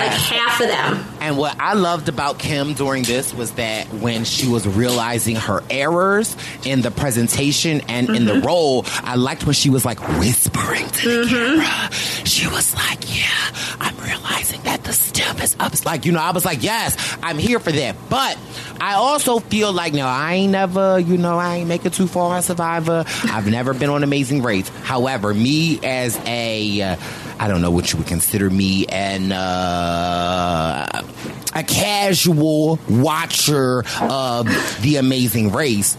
Like half of them. And what I loved about Kim during this was that when she was realizing her errors in the presentation and in Mm-hmm. the role, I liked when she was like whispering to the camera. She was like, Yeah, I'm realizing that the stem is up. Like, you know, I was like, Yes, I'm here for that. But I also feel like, no, I ain't never, you know, I ain't make it too far on Survivor. I've never been on Amazing Race. However, me as a, uh, I don't know what you would consider me an uh, a casual watcher of the Amazing Race.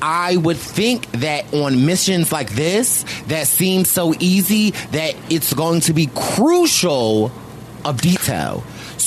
I would think that on missions like this, that seem so easy, that it's going to be crucial of detail.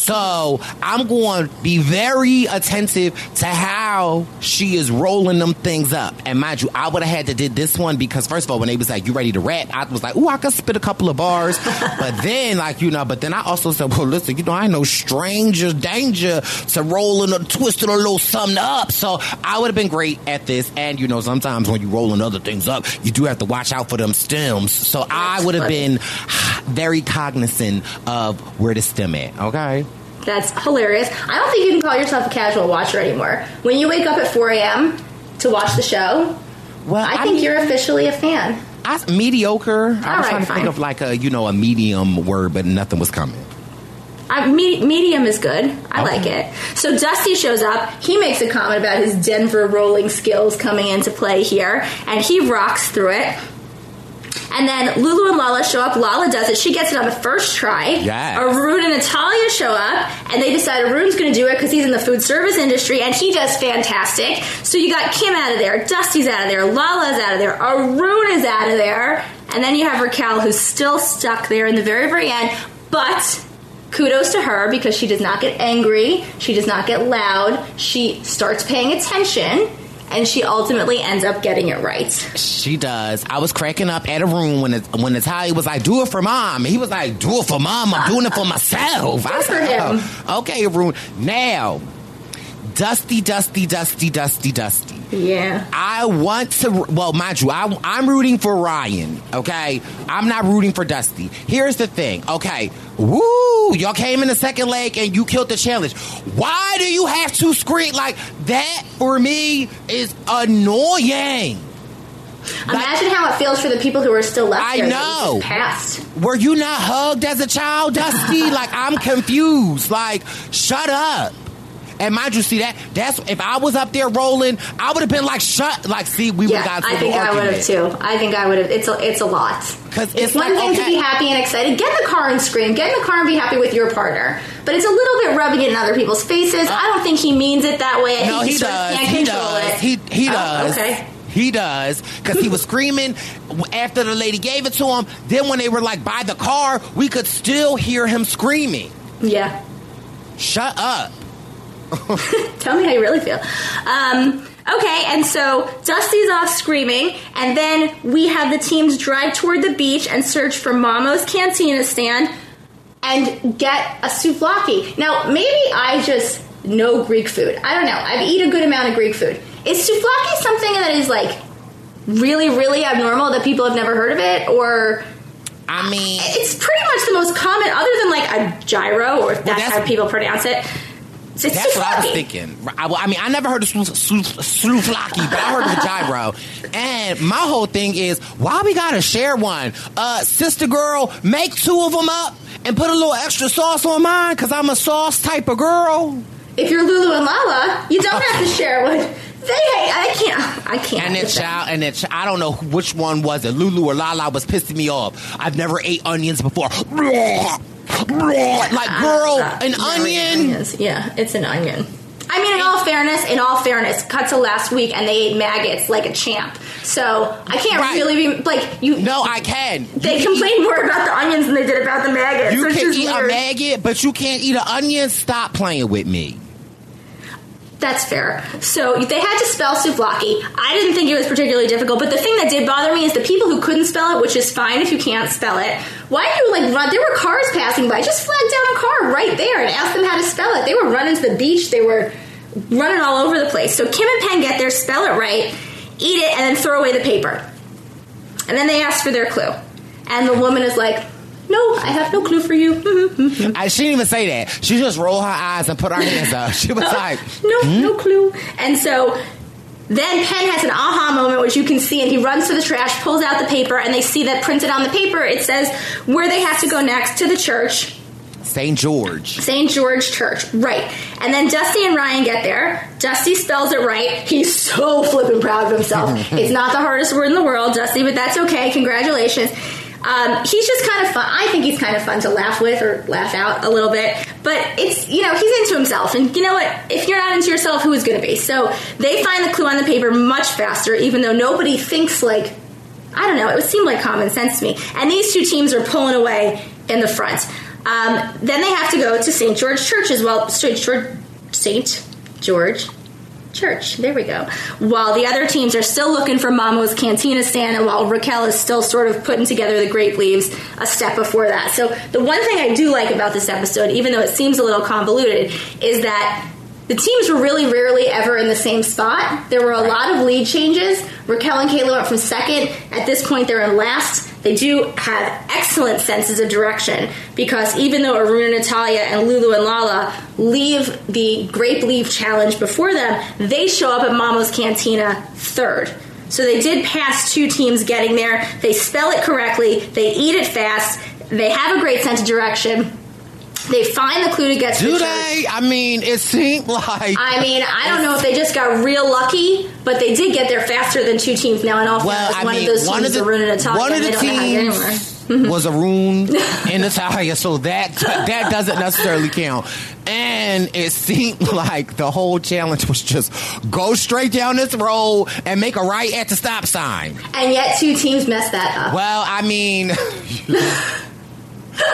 So I'm going to be very attentive to how she is rolling them things up. And mind you, I would have had to did this one because first of all, when they was like, "You ready to rap?" I was like, "Ooh, I could spit a couple of bars." (laughs) but then, like you know, but then I also said, "Well, listen, you know, I know stranger danger to rolling or twisting a little something up." So I would have been great at this. And you know, sometimes when you rolling other things up, you do have to watch out for them stems. So I would have been very cognizant of where to stem at. Okay. That's hilarious. I don't think you can call yourself a casual watcher anymore. When you wake up at 4 a.m. to watch the show, Well, I think you're officially a fan. I, mediocre. I was right, trying to fine. think of like a you know a medium word, but nothing was coming. I, me, medium is good. I like it. So Dusty shows up. He makes a comment about his Denver rolling skills coming into play here, and he rocks through it. And then Lulu and Lala show up. Lala does it. She gets it on the first try. Yes. Arun and Natalia show up, and they decide Arun's going to do it because he's in the food service industry, and he does fantastic. So you got Kim out of there, Dusty's out of there, Lala's out of there, Arun is out of there, and then you have Raquel who's still stuck there in the very, very end. But kudos to her because she does not get angry, she does not get loud, she starts paying attention, and she ultimately ends up getting it right. She does. I was cracking up at Arun when it, when Natalia was like, "Do it for mom." He was like, "Do it for mom. I'm doing it for myself." I Good for said, him. "Oh, okay, Arun. Now, Dusty, Dusty, Dusty, Dusty, Dusty. Yeah. I want to. Well, mind you, I, I'm rooting for Ryan. Okay, I'm not rooting for Dusty. Here's the thing. Okay, woo! Y'all came in the second leg and you killed the challenge. Why do you have to scream like that? For me, is annoying. Imagine how it feels for the people who are still left. I know. Passed. Were you not hugged as a child, Dusty? (laughs) like I'm confused. Like, shut up. And mind you, see that that's if I was up there rolling, I would have been like, shut. Like, see, we would Yeah, have got. I think I would have too. I think I would have. It's a, it's a lot. 'Cause it's, it's one like, thing to be happy and excited. Get in the car and scream. Get in the car and be happy with your partner. But it's a little bit rubbing it in other people's faces. Uh, I don't think he means it that way. I No, he of does. Can't He control does. It. He he Oh, does. okay. He does because he was screaming after the lady gave it to him. Then when they were like by the car, we could still hear him screaming. Yeah. Shut up. (laughs) Tell me how you really feel. Um, okay, and so Dusty's off screaming, and then we have the teams drive toward the beach and search for Mamo's Cantina stand and get a souvlaki. Now, maybe I just know Greek food. I don't know. I've eaten a good amount of Greek food. Is souvlaki something that is like really, really abnormal that people have never heard of it, or? I mean, it's pretty much the most common, other than like a gyro, or that's, that's- how people pronounce it. It's That's what I was thinking. I, I mean, I never heard of slu- slu- souvlaki, but I heard of gyro. And my whole thing is, why we gotta share one? Uh, sister girl, make two of them up and put a little extra sauce on mine, cause I'm a sauce type of girl. If you're Lulu and Lala, you don't have to (laughs) share one. They, I can't, I can't. And then with child, and then ch- I don't know which one was it, Lulu or Lala was pissing me off. I've never ate onions before. (laughs) Like, girl, an onion. Yeah, it's an onion. I mean, in all fairness, in all fairness, cut to last week and they ate maggots like a champ. So I can't Right. really be like you. No, I can. They complained more about the onions than they did about the maggots. You which can is eat a maggot, but you can't eat an onion. Stop playing with me. That's fair. So they had to spell souvlaki. I didn't think it was particularly difficult, but the thing that did bother me is the people who couldn't spell it, which is fine if you can't spell it. Why do you like run? There were cars passing by. Just flag down a car right there and ask them how to spell it. They were running to the beach. They were running all over the place. So Kim and Penn get there, spell it right, eat it, and then throw away the paper. And then they ask for their clue, and the woman is like, "No, I have no clue for you." (laughs) I, she didn't even say that. She just rolled her eyes and put her hands up. She was like, no, "Hmm?" no clue. And so then Penn has an aha moment, which you can see, and he runs to the trash, pulls out the paper, and they see that printed on the paper it says where they have to go next to the church, St. George. St. George Church. Right. And then Dusty and Ryan get there. Dusty spells it right. He's so flippin' proud of himself. (laughs) it's not the hardest word in the world, Dusty, but that's okay. Congratulations. Um, he's just kind of fun. I think he's kind of fun to laugh with or laugh out a little bit. But it's, you know, he's into himself. And you know what? If you're not into yourself, who is going to be? So they find the clue on the paper much faster, even though nobody thinks like, I don't know, it would seem like common sense to me. And these two teams are pulling away in the front. Um, then they have to go to St. George Church as well. St. George, St. George Church. There we go. While the other teams are still looking for Mamo's Cantina stand, and while Raquel is still sort of putting together the grape leaves a step before that. So the one thing I do like about this episode, even though it seems a little convoluted, is that the teams were really rarely ever in the same spot. There were a lot of lead changes. Raquel and Kayla went from second. At this point, they're in last. They do have excellent senses of direction because even though Aruna, Natalia, and Lulu and Lala leave the Grape Leaf Challenge before them, they show up at Mama's Cantina third. So they did pass two teams getting there. They spell it correctly. They eat it fast. They have a great sense of direction. They find the clue to get to Do the church. they? I mean, it seemed like. I mean, I don't know if they just got real lucky, but they did get there faster than two teams. Now, in all well, I one mean, of those one teams of the Natalia. one of the they don't know how to get anywhere. teams (laughs) was Arun and Natalia, so that that doesn't necessarily count. And it seemed like the whole challenge was just go straight down this road and make a right at the stop sign. And yet, two teams messed that up. Well, I mean, (laughs) (laughs)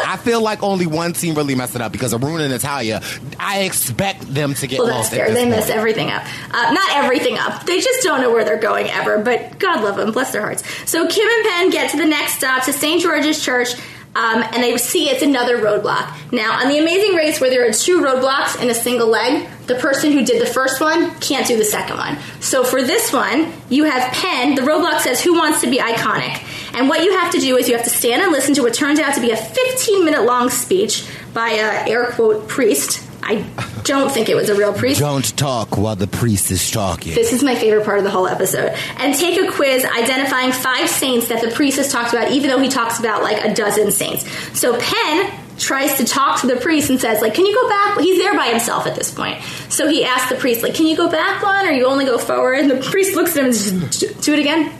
I feel like only one team really messed it up because Aruna and Natalia, I expect them to get Well, that's lost. at fair. They point. mess everything up. Uh, not everything up. They just don't know where they're going ever. But God love them. Bless their hearts. So Kim and Penn get to the next stop to St. George's Church. Um, and they see it's another roadblock. Now, on the Amazing Race, where there are two roadblocks in a single leg, the person who did the first one can't do the second one. So for this one, you have Penn. The roadblock says, "Who wants to be iconic?" And what you have to do is you have to stand and listen to what turns out to be a 15 minute long speech by a air quote priest. I don't think it was a real priest. Don't talk while the priest is talking. This is my favorite part of the whole episode. And take a quiz identifying five saints that the priest has talked about, even though he talks about like a dozen saints. So Penn tries to talk to the priest and says, like, can you go back? He's there by himself at this point. So he asks the priest, like, can you go back one or you only go forward? And the priest looks at him and says, do it again.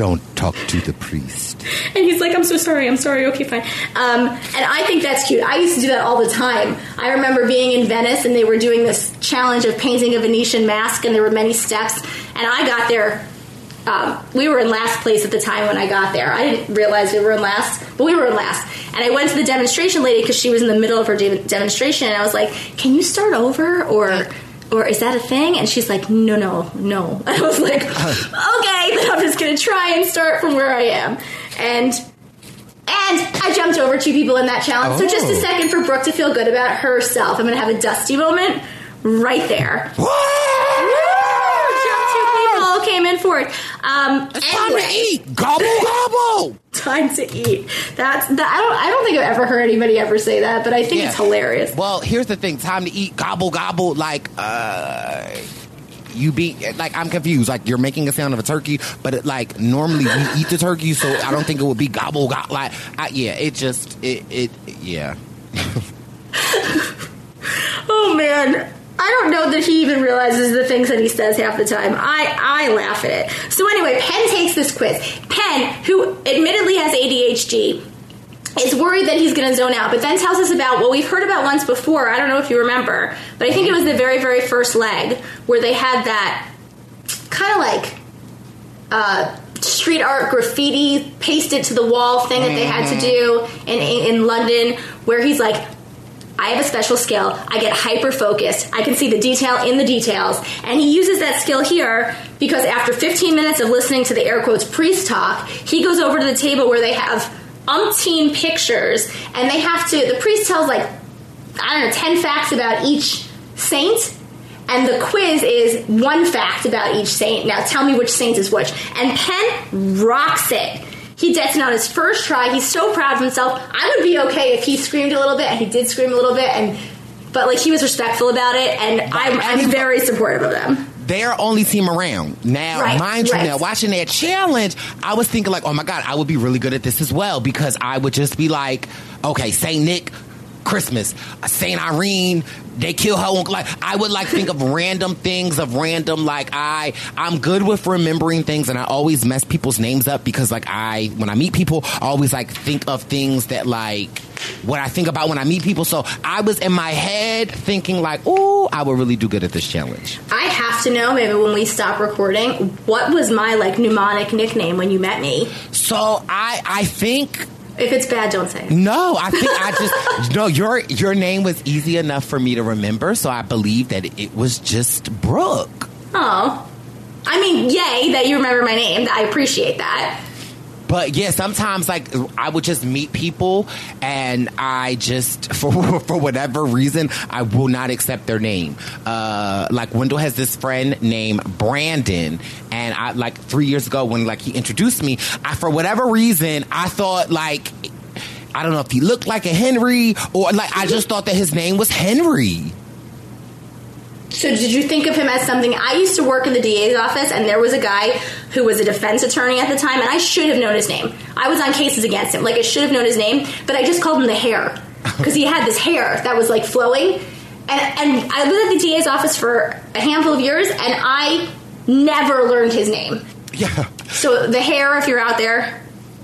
Don't talk to the priest. And he's like, I'm so sorry, I'm sorry, okay, fine. Um, and I think that's cute. I used to do that all the time. I remember being in Venice and they were doing this challenge of painting a Venetian mask, and there were many steps. And I got there. Um, we were in last place at the time when I got there. I didn't realize we were in last, but we were in last. And I went to the demonstration lady because she was in the middle of her de- demonstration, and I was like, "Can you start over?" or or is that a thing? And she's like, no, no, no. (laughs) I was like, okay, then I'm just gonna try and start from where I am. And and I jumped over two people in that challenge. So just a Oh. second for Brooke to feel good about herself. I'm gonna have a dusty moment right there. Woo! Jumped two people came in for it. Um, time to eat. Gobble gobble. (laughs) Time to eat. That's that. I don't. I don't think I've ever heard anybody ever say that, but I think it's hilarious. Well, here's the thing. Time to eat. Gobble gobble. Like, uh, you be like I'm confused. Like you're making a sound of a turkey, but it, like normally we eat the turkey, so I don't think it would be gobble gobble. Like, I, yeah, it just it it yeah. (laughs) Oh man. I don't know that he even realizes the things that he says half the time. I, I laugh at it. So anyway, Penn takes this quiz. Penn, who admittedly has ADHD, is worried that he's going to zone out, but then tells us about what we've heard about once before. I don't know if you remember, but I think it was the very, very first leg where they had that kind of like uh, street art graffiti pasted to the wall thing that they had to do in, in, in London, where he's like, I have a special skill. I get hyper focused. I can see the detail in the details. And he uses that skill here because after 15 minutes of listening to the air quotes priest talk, he goes over to the table where they have umpteen pictures and they have to, the priest tells like, I don't know, 10 facts about each saint. And the quiz is one fact about each saint. Now tell me which saint is which. And Penn rocks it. He gets it on his first try. He's so proud of himself. I would be okay if he screamed a little bit, and he did scream a little bit, and but like he was respectful about it, and I'm, I'm very supportive of them. They're only team around. Now, Right, mind you, right. now watching that challenge, I was thinking like, oh my god, I would be really good at this as well because I would just be like, okay, Saint Nick, Christmas, Saint Irene, they kill her uncle. Like I would like think of (laughs) random things of random like I I'm good with remembering things and I always mess people's names up because like I when I meet people I always like think of things that like what I think about when I meet people. So I was in my head thinking like, oh, I would really do good at this challenge. I have to know maybe when we stop recording, what was my like mnemonic nickname when you met me? So I I think If it's bad, don't say it. no, I think I just (laughs) no. Your your name was easy enough for me to remember, so I believe that it was just Brooke. Oh, I mean, yay that you remember my name. I appreciate that. But yeah, sometimes like I would just meet people, and I just (laughs) for for whatever reason I will not accept their name. Uh, like Wendell has this friend named Brandon, and I like three years ago when like he introduced me, I for whatever reason I thought like. I don't know if he looked like a Henry or like I just thought that his name was Henry. So did you think of him as something? I used to work in the DA's office, and there was a guy who was a defense attorney at the time, and I should have known his name. I was on cases against him, like I should have known his name, but I just called him the hair (laughs) because he had this hair that was like flowing. And and I was at the DA's office for a handful of years, and I never learned his name. Yeah. So the hair, if you're out there,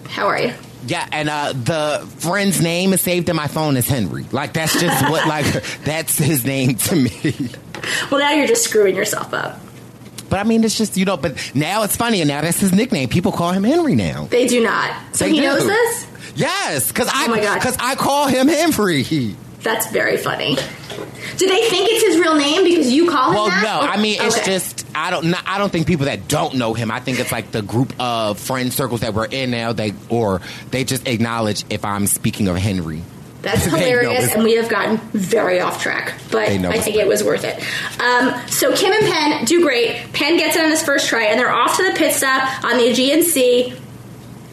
how are you? Yeah, and uh, the friend's name is saved in my phone as Henry. Like that's just what like (laughs) that's his name to me. (laughs) Well, now you're just screwing yourself up. But I mean, it's just you know. But now it's funny, and now that's his nickname. People call him Henry now. They do not. So They he do. knows this? Yes, because I Oh because I call him Henry. That's very funny. Do they think it's his real name because you call him Well, that? no, I mean it's Okay. just I don't not, I don't think people that don't know him. I think it's like the group of friend circles that we're in now. They or they just acknowledge if I'm speaking of Henry. That's hilarious, and we have gotten very off track, but I think it was worth it. Um, so Kim and Penn do great. Penn gets it on his first try, and they're off to the pit stop on the Aegean Sea.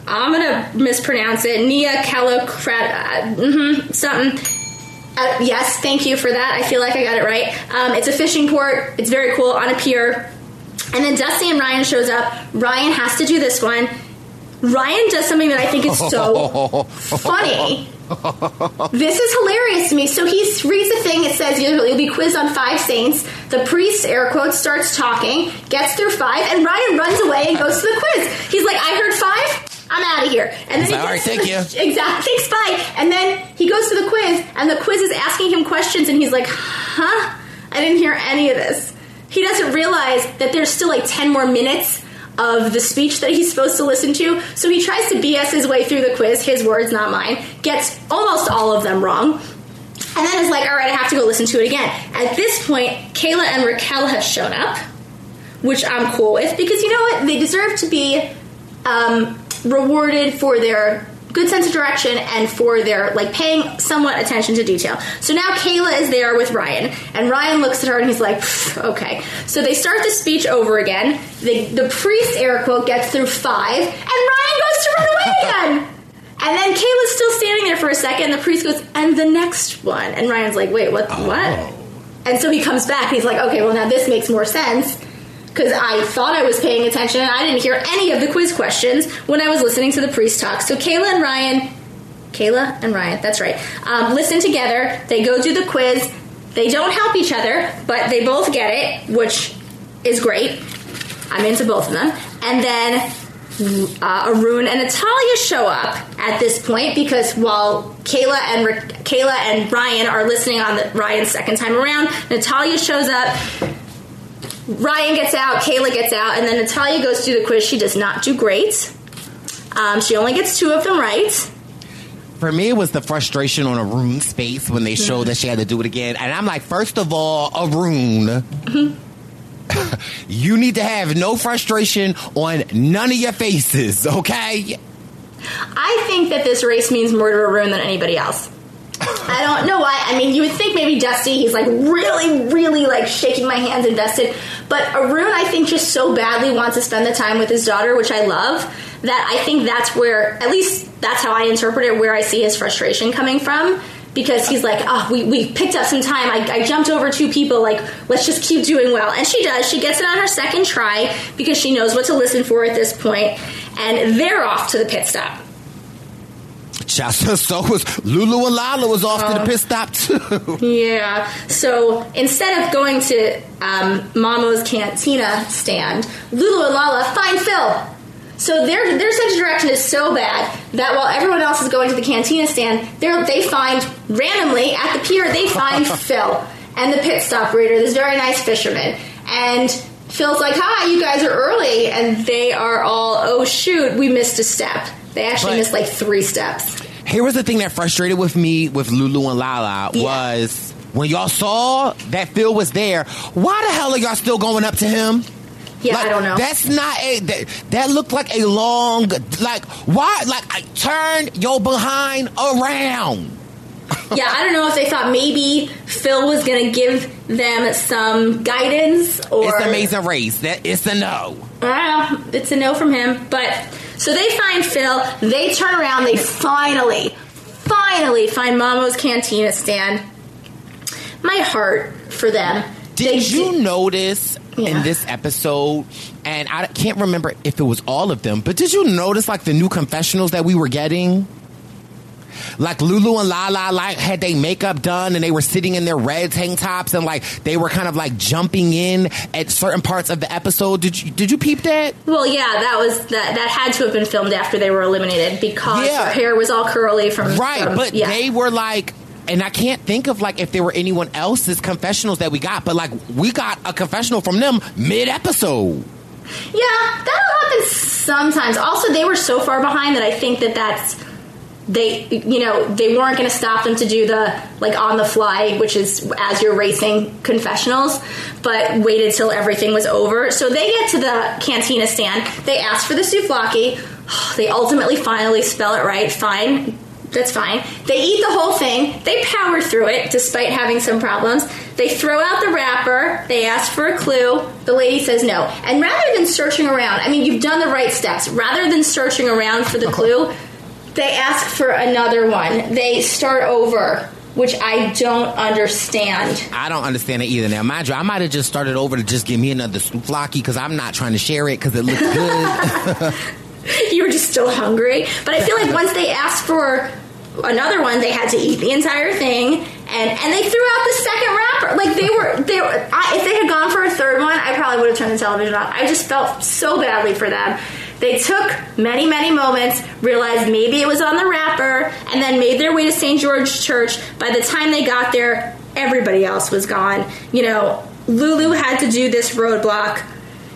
I'm gonna mispronounce it. Nia Calocrat, mm-hmm, something. Uh, yes, thank you for that. I feel like I got it right. Um, it's a fishing port. It's very cool on a pier. And then Dusty and Ryan shows up. Ryan has to do this one. Ryan does something that I think is so (laughs) funny. This is hilarious to me. So he reads the thing. It says you'll, you'll be quizzed on five saints. The priest, air quotes, starts talking, gets through five, and Ryan runs away and goes to the quiz. He's like, "I heard five. I'm out of here." And then he "All right, thank the- (laughs) Exactly. Thanks, bye. And then he goes to the quiz, and the quiz is asking him questions, and he's like, "Huh? I didn't hear any of this." He doesn't realize that there's still like ten more minutes of the speech that he's supposed to listen to. So he tries to BS his way through the quiz, his words, not mine, gets almost all of them wrong. And then is like, all right, I have to go listen to it again. At this point, Kayla and Raquel have shown up, which I'm cool with because you know what? They deserve to be um, rewarded for their good sense of direction and for their like paying somewhat attention to detail. So now Kayla is there with Ryan, and Ryan looks at her and he's like, okay. So they start the speech over again. The, the priest air quote gets through five, and Ryan goes to run away again. (laughs) And then Kayla's still standing there for a second. And the priest goes, and the next one. And Ryan's like, wait, what? What? Oh. And so he comes back. And he's like, okay, well now this makes more sense because I thought I was paying attention and I didn't hear any of the quiz questions when I was listening to the priest talk. So Kayla and Ryan, Kayla and Ryan, that's right, um, listen together. They go do the quiz. They don't help each other, but they both get it, which is great. I'm into both of them. And then uh, Arun and Natalia show up at this point because while Kayla and Kayla and Ryan are listening on the Ryan's second time around, Natalia shows up. Ryan gets out, Kayla gets out, and then Natalia goes through the quiz. She does not do great. Um, she only gets two of them right. For me, it was the frustration on a Arun's face when they showed that she had to do it again. And I'm like, first of all, Arun, (laughs) you need to have no frustration on none of your faces, okay? I think that this race means more to a Arun than anybody else. I don't know why. I mean, you would think maybe Dusty, he's like really, really like shaking my hands invested. But Arun, I think, just so badly wants to spend the time with his daughter, which I love, that I think that's where, at least that's how I interpret it, where I see his frustration coming from. Because he's like, oh, we, we picked up some time. I, I jumped over two people. Like, let's just keep doing well. And she does. She gets it on her second try because she knows what to listen for at this point. And they're off to the pit stop. Just (laughs) so was Lulu and Lala was off to the pit stop too. (laughs) Yeah. So instead of going to um, Mamo's Cantina stand, Lulu and Lala find Phil. So their their sense of direction is so bad that while everyone else is going to the Cantina stand, they they find randomly at the pier they find (laughs) Phil and the pit stop reader, this very nice fisherman, and. Phil's like, "Hi, you guys are early," and they are all, "Oh shoot, we missed a step." They actually But- missed like three steps. Here was the thing that frustrated with me with Lulu and Lala was when y'all saw that Phil was there. Why the hell are y'all still going up to him? Yeah, I don't know. That's not a that, that looked like a long like why like I turn your behind around. (laughs) yeah, I don't know if they thought maybe Phil was going to give them some guidance or. It's amazing race. That it's a no. I don't know. It's a no from him. But so they find Phil. They turn around. They finally, finally find Mamo's Cantina stand. My heart for them. Did you notice Yeah. in this episode, and I can't remember if it was all of them, but did you notice like the new confessionals that we were getting? Like Lulu and Lala like had they makeup done and they were sitting in their red tank tops and like they were kind of like jumping in at certain parts of the episode. Did you did you peep that? Well, yeah, that was that. That had to have been filmed after they were eliminated because Yeah. her hair was all curly from Right, from- but yeah. they were like and I can't think of like if there were anyone else's confessionals that we got, but like we got a confessional from them mid episode. Yeah, that'll happen sometimes. Also, they were so far behind that I think that that's they you know they weren't going to stop them to do the like on the fly which is as you're racing confessionals but waited till everything was over. So they get to the cantina stand they ask for the souvlaki (sighs) they ultimately finally spell it right fine that's fine. They eat the whole thing they power through it despite having some problems. They throw out the wrapper they ask for a clue the lady says no. And rather than searching around i mean you've done the right steps. Rather than searching around for the clue they ask for another one. They start over, which I don't understand. I don't understand it either. Now, mind you, I might have just started over to just give me another souvlaki because I'm not trying to share it because it looks good. (laughs) (laughs) you were just still hungry. But I feel like once they asked for another one, they had to eat the entire thing, and and they threw out the second wrapper. Like they were they were. I, if they had gone for a third one, I probably would have turned the television off. I just felt so badly for them. They took many, many moments, realized maybe it was on the wrapper, and then made their way to St. George Church. By the time they got there, everybody else was gone. You know, Lulu had to do this roadblock.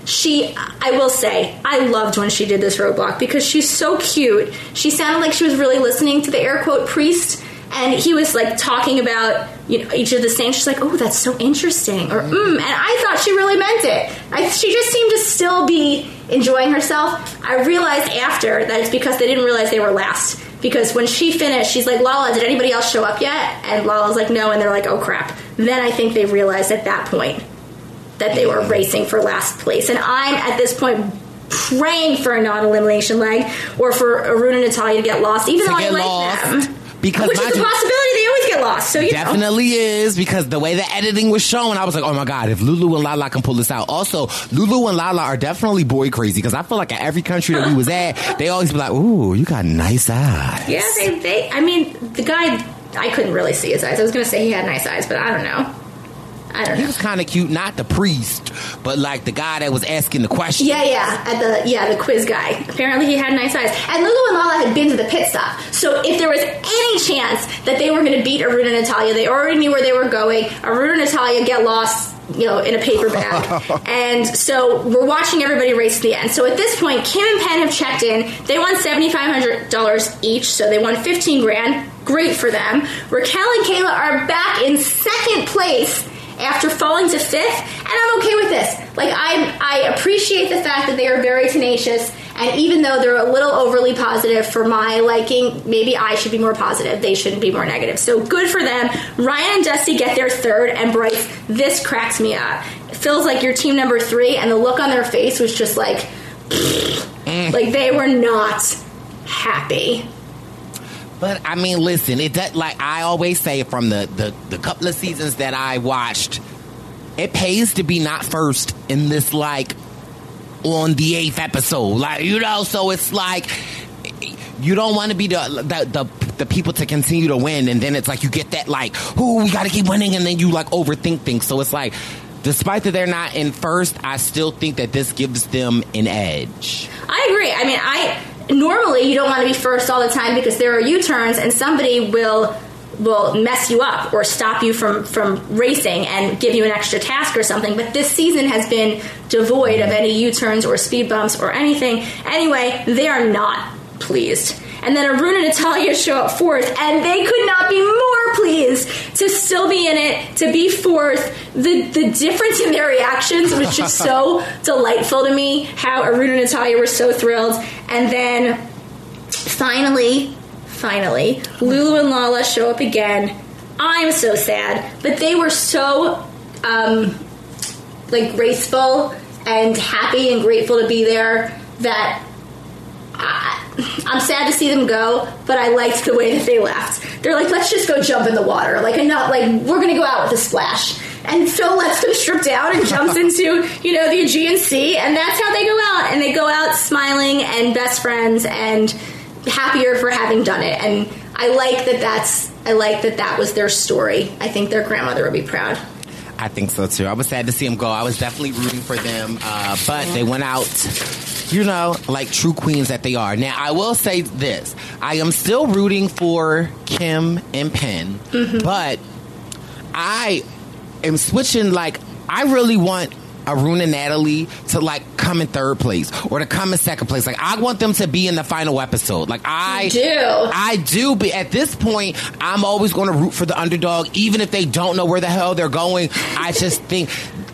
She, I will say, I loved when she did this roadblock because she's so cute. She sounded like she was really listening to the air quote priest and he was like talking about you know each of the saints. She's like, "Oh, that's so interesting," or "Mm," and I thought she really meant it. I, she just seemed to still be enjoying herself. I realized after that it's because they didn't realize they were last. Because when she finished, she's like, "Lala, did anybody else show up yet?" And Lala's like, "No," and they're like, "Oh crap!" Then I think they realized at that point that they were racing for last place, and I'm at this point praying for a non-elimination leg or for Aruna and Natalia to get lost, even To though I like lost. them. Because Which is a possibility. They always get lost. So you know. Definitely is because the way the editing was shown, I was like, oh my god, if Lulu and Lala can pull this out. Also, Lulu and Lala are definitely boy crazy because I feel like at every country that we was at, they always be like, ooh, you got nice eyes. Yeah, they, they. I mean, the guy. I couldn't really see his eyes. I was going to say he had nice eyes, but I don't know. I don't He know. was kind of cute, not the priest, but like the guy that was asking the question. Yeah, yeah, at the yeah the quiz guy. Apparently, he had nice eyes. And Lulu and Lala had been to the pit stop, so if there was any chance that they were going to beat Aruna and Natalia, they already knew where they were going. Aruna and Natalia get lost. You know, in a paper bag. (laughs) and so we're watching everybody race to the end. So at this point, Kim and Penn have checked in. They won $7,500 each, so they won 15 grand. Great for them. Raquel and Kayla are back in second place after falling to fifth, and I'm okay with this. Like I, I appreciate the fact that they are very tenacious, and even though they're a little overly positive for my liking, maybe I should be more positive. They shouldn't be more negative. So good for them. Ryan and Dusty get their third, and Bryce, this cracks me up. It feels like your team number three, and the look on their face was just like, mm. like they were not happy. But I mean, listen, it does, like I always say from the, the the couple of seasons that I watched, it pays to be not first in this like on the eighth episode, like you know. So it's like you don't want to be the, the the the people to continue to win, and then it's like you get that like, who we got to keep winning, and then you like overthink things. So it's like. Despite that they're not in first, I still think that this gives them an edge. I agree. I mean, I normally you don't want to be first all the time because there are U-turns and somebody will will mess you up or stop you from from racing and give you an extra task or something. But this season has been devoid of any U-turns or speed bumps or anything. Anyway, they are not pleased. And then Aruna and Natalia show up fourth, and they could not be more pleased to still be in it, to be fourth. The the difference in their reactions was just so (laughs) delightful to me. How Aruna and Natalia were so thrilled, and then finally, finally, Lulu and Lala show up again. I'm so sad, but they were so um, like graceful and happy and grateful to be there that I'm sad to see them go, but I liked the way that they left. They're like, let's just go jump in the water, like enough, like we're gonna go out with a splash. And Phil lets them strip down and jumps (laughs) into, you know, the Aegean Sea, and that's how they go out. And they go out smiling and best friends and happier for having done it. And I like that. That's I like that that was their story. I think their grandmother would be proud. I think so too. I was sad to see them go. I was definitely rooting for them, uh, but they went out, you know, like true queens that they are. Now, I will say this: I am still rooting for Kim and Penn, Mm-hmm. but I am switching. Like, I really want Arun and Natalie to like come in third place or to come in second place. Like, I want them to be in the final episode. Like, I You do. I do. But at this point, I'm always going to root for the underdog, even if they don't know where the hell they're going. I just (laughs) think.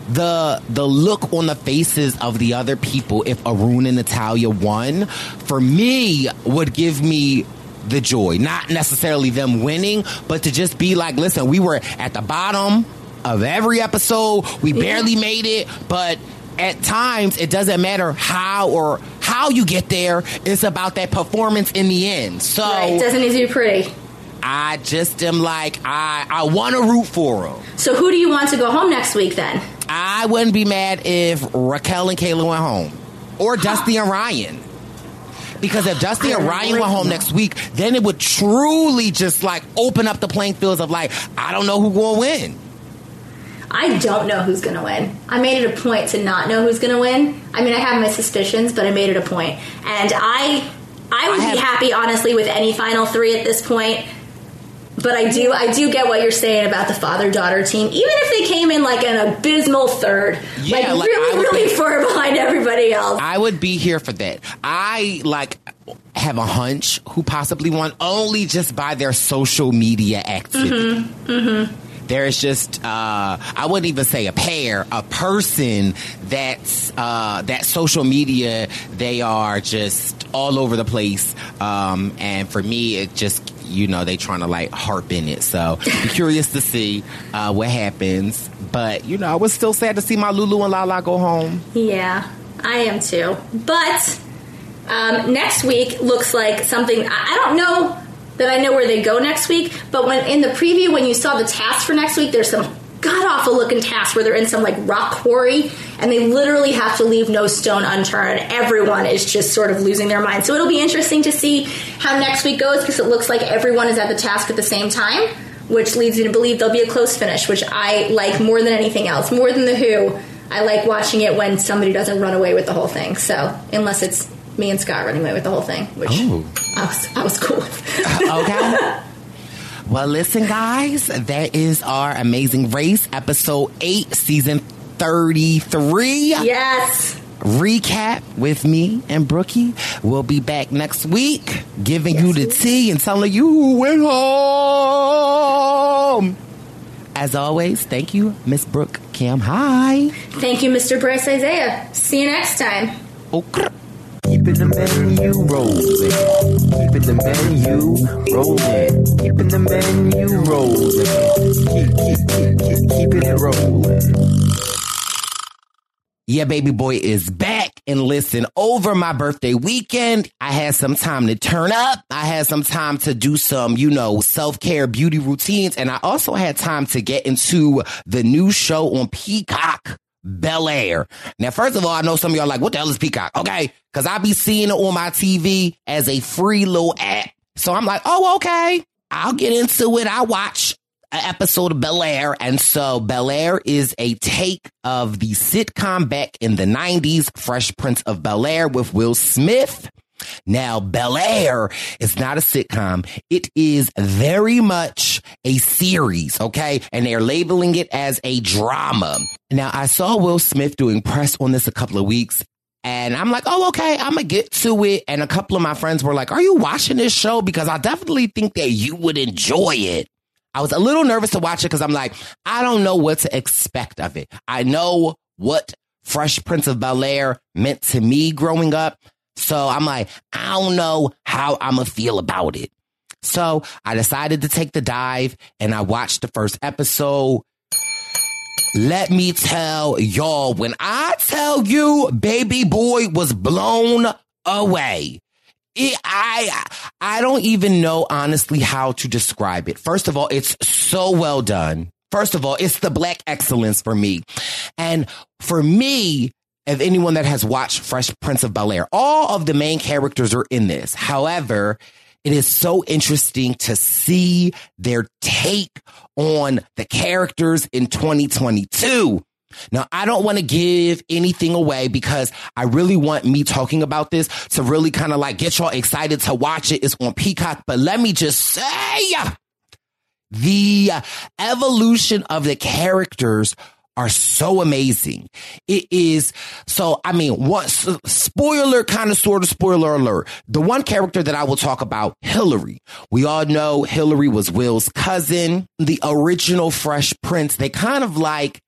The the look on the faces of the other people if Arun and Natalia won for me would give me the joy. Not necessarily them winning, but to just be like, listen, we were at the bottom of every episode. We barely made it, but at times it doesn't matter how or how you get there. It's about that performance in the end. So Right, it doesn't need to be pretty. I just am like, I, I want to root for them. So who do you want to go home next week then? I wouldn't be mad if Raquel and Kayla went home or (gasps) Dusty and Ryan. Because if Dusty and Ryan went home next week, then it would truly just like open up the playing fields of like, I don't know who will win. I don't know who's going to win. I made it a point to not know who's going to win. I mean, I have my suspicions, but I made it a point. And I I would I be happy honestly with any final 3 at this point. But I do I do get what you're saying about the father-daughter team. Even if they came in like an abysmal third, Yeah, like, like, really really be- (laughs) far behind everybody else. I would be here for that. I like have a hunch who possibly won only just by their social media activity. Mm-hmm. There's just uh, I wouldn't even say a pair, a person that's uh, that social media they are just all over the place. Um, and for me, it just you know they trying to like harp in it. So curious to see uh, what happens. But you know, I was still sad to see my Lulu and Lala go home. Yeah, I am too. But um, next week looks like something. I don't know that I know where they go next week, but when in the preview, when you saw the task for next week, there's some god awful looking task where they're in some like rock quarry and they literally have to leave no stone unturned. Everyone is just sort of losing their mind. So it'll be interesting to see how next week goes because it looks like everyone is at the task at the same time. Which leads me to believe there'll be a close finish, which I like more than anything else. More than the Who, I like watching it when somebody doesn't run away with the whole thing. So unless it's me and Scott running away with the whole thing, which Oh. I was I was cool with. (laughs) okay. (laughs) Well, listen, guys, that is our Amazing Race, episode 8, season 33. Yes. Recap with me and Brookie. We'll be back next week, giving you the tea and telling you who went home. As always, thank you, Miss Brooke Kim. Hi. Thank you, Mr. Bryce Isaiah. See you next time. Okay. Keeping the menu rolling. Keeping the menu rolling. Keeping the menu rolling. Keep, keep, keep, keep, keeping it rolling. Yeah, baby boy is back. And listen, over my birthday weekend, I had some time to turn up. I had some time to do some, you know, self care beauty routines. And I also had time to get into the new show on Peacock. Bel Air. Now, first of all, I know some of y'all like, what the hell is Peacock? Okay. Cause I be seeing it on my TV as a free little app. So I'm like, oh, okay. I'll get into it. I watch an episode of Bel Air. And so Bel Air is a take of the sitcom back in the 90s, Fresh Prince of Bel Air with Will Smith. Now, Bel Air is not a sitcom. It is very much a series, okay? And they're labeling it as a drama. Now, I saw Will Smith doing press on this a couple of weeks. And I'm like, oh, okay, I'm gonna get to it. And a couple of my friends were like, are you watching this show? Because I definitely think that you would enjoy it. I was a little nervous to watch it because I'm like, I don't know what to expect of it. I know what Fresh Prince of Bel Air meant to me growing up. So I'm like, I don't know how I'm going to feel about it. So I decided to take the dive and I watched the first episode. Let me tell y'all, when I tell you baby boy was blown away. It, I I don't even know honestly how to describe it. First of all, it's so well done. First of all, it's the black excellence for me. And for me, of anyone that has watched Fresh Prince of Bel Air, all of the main characters are in this. However, it is so interesting to see their take on the characters in 2022 Now, I don't want to give anything away because I really want me talking about this to really kind of like get y'all excited to watch it. It's on Peacock, but let me just say the evolution of the characters are so amazing. It is so, I mean, what spoiler kind of sort of spoiler alert. The one character that I will talk about, Hillary. We all know Hillary was Will's cousin, the original Fresh Prince. They kind of like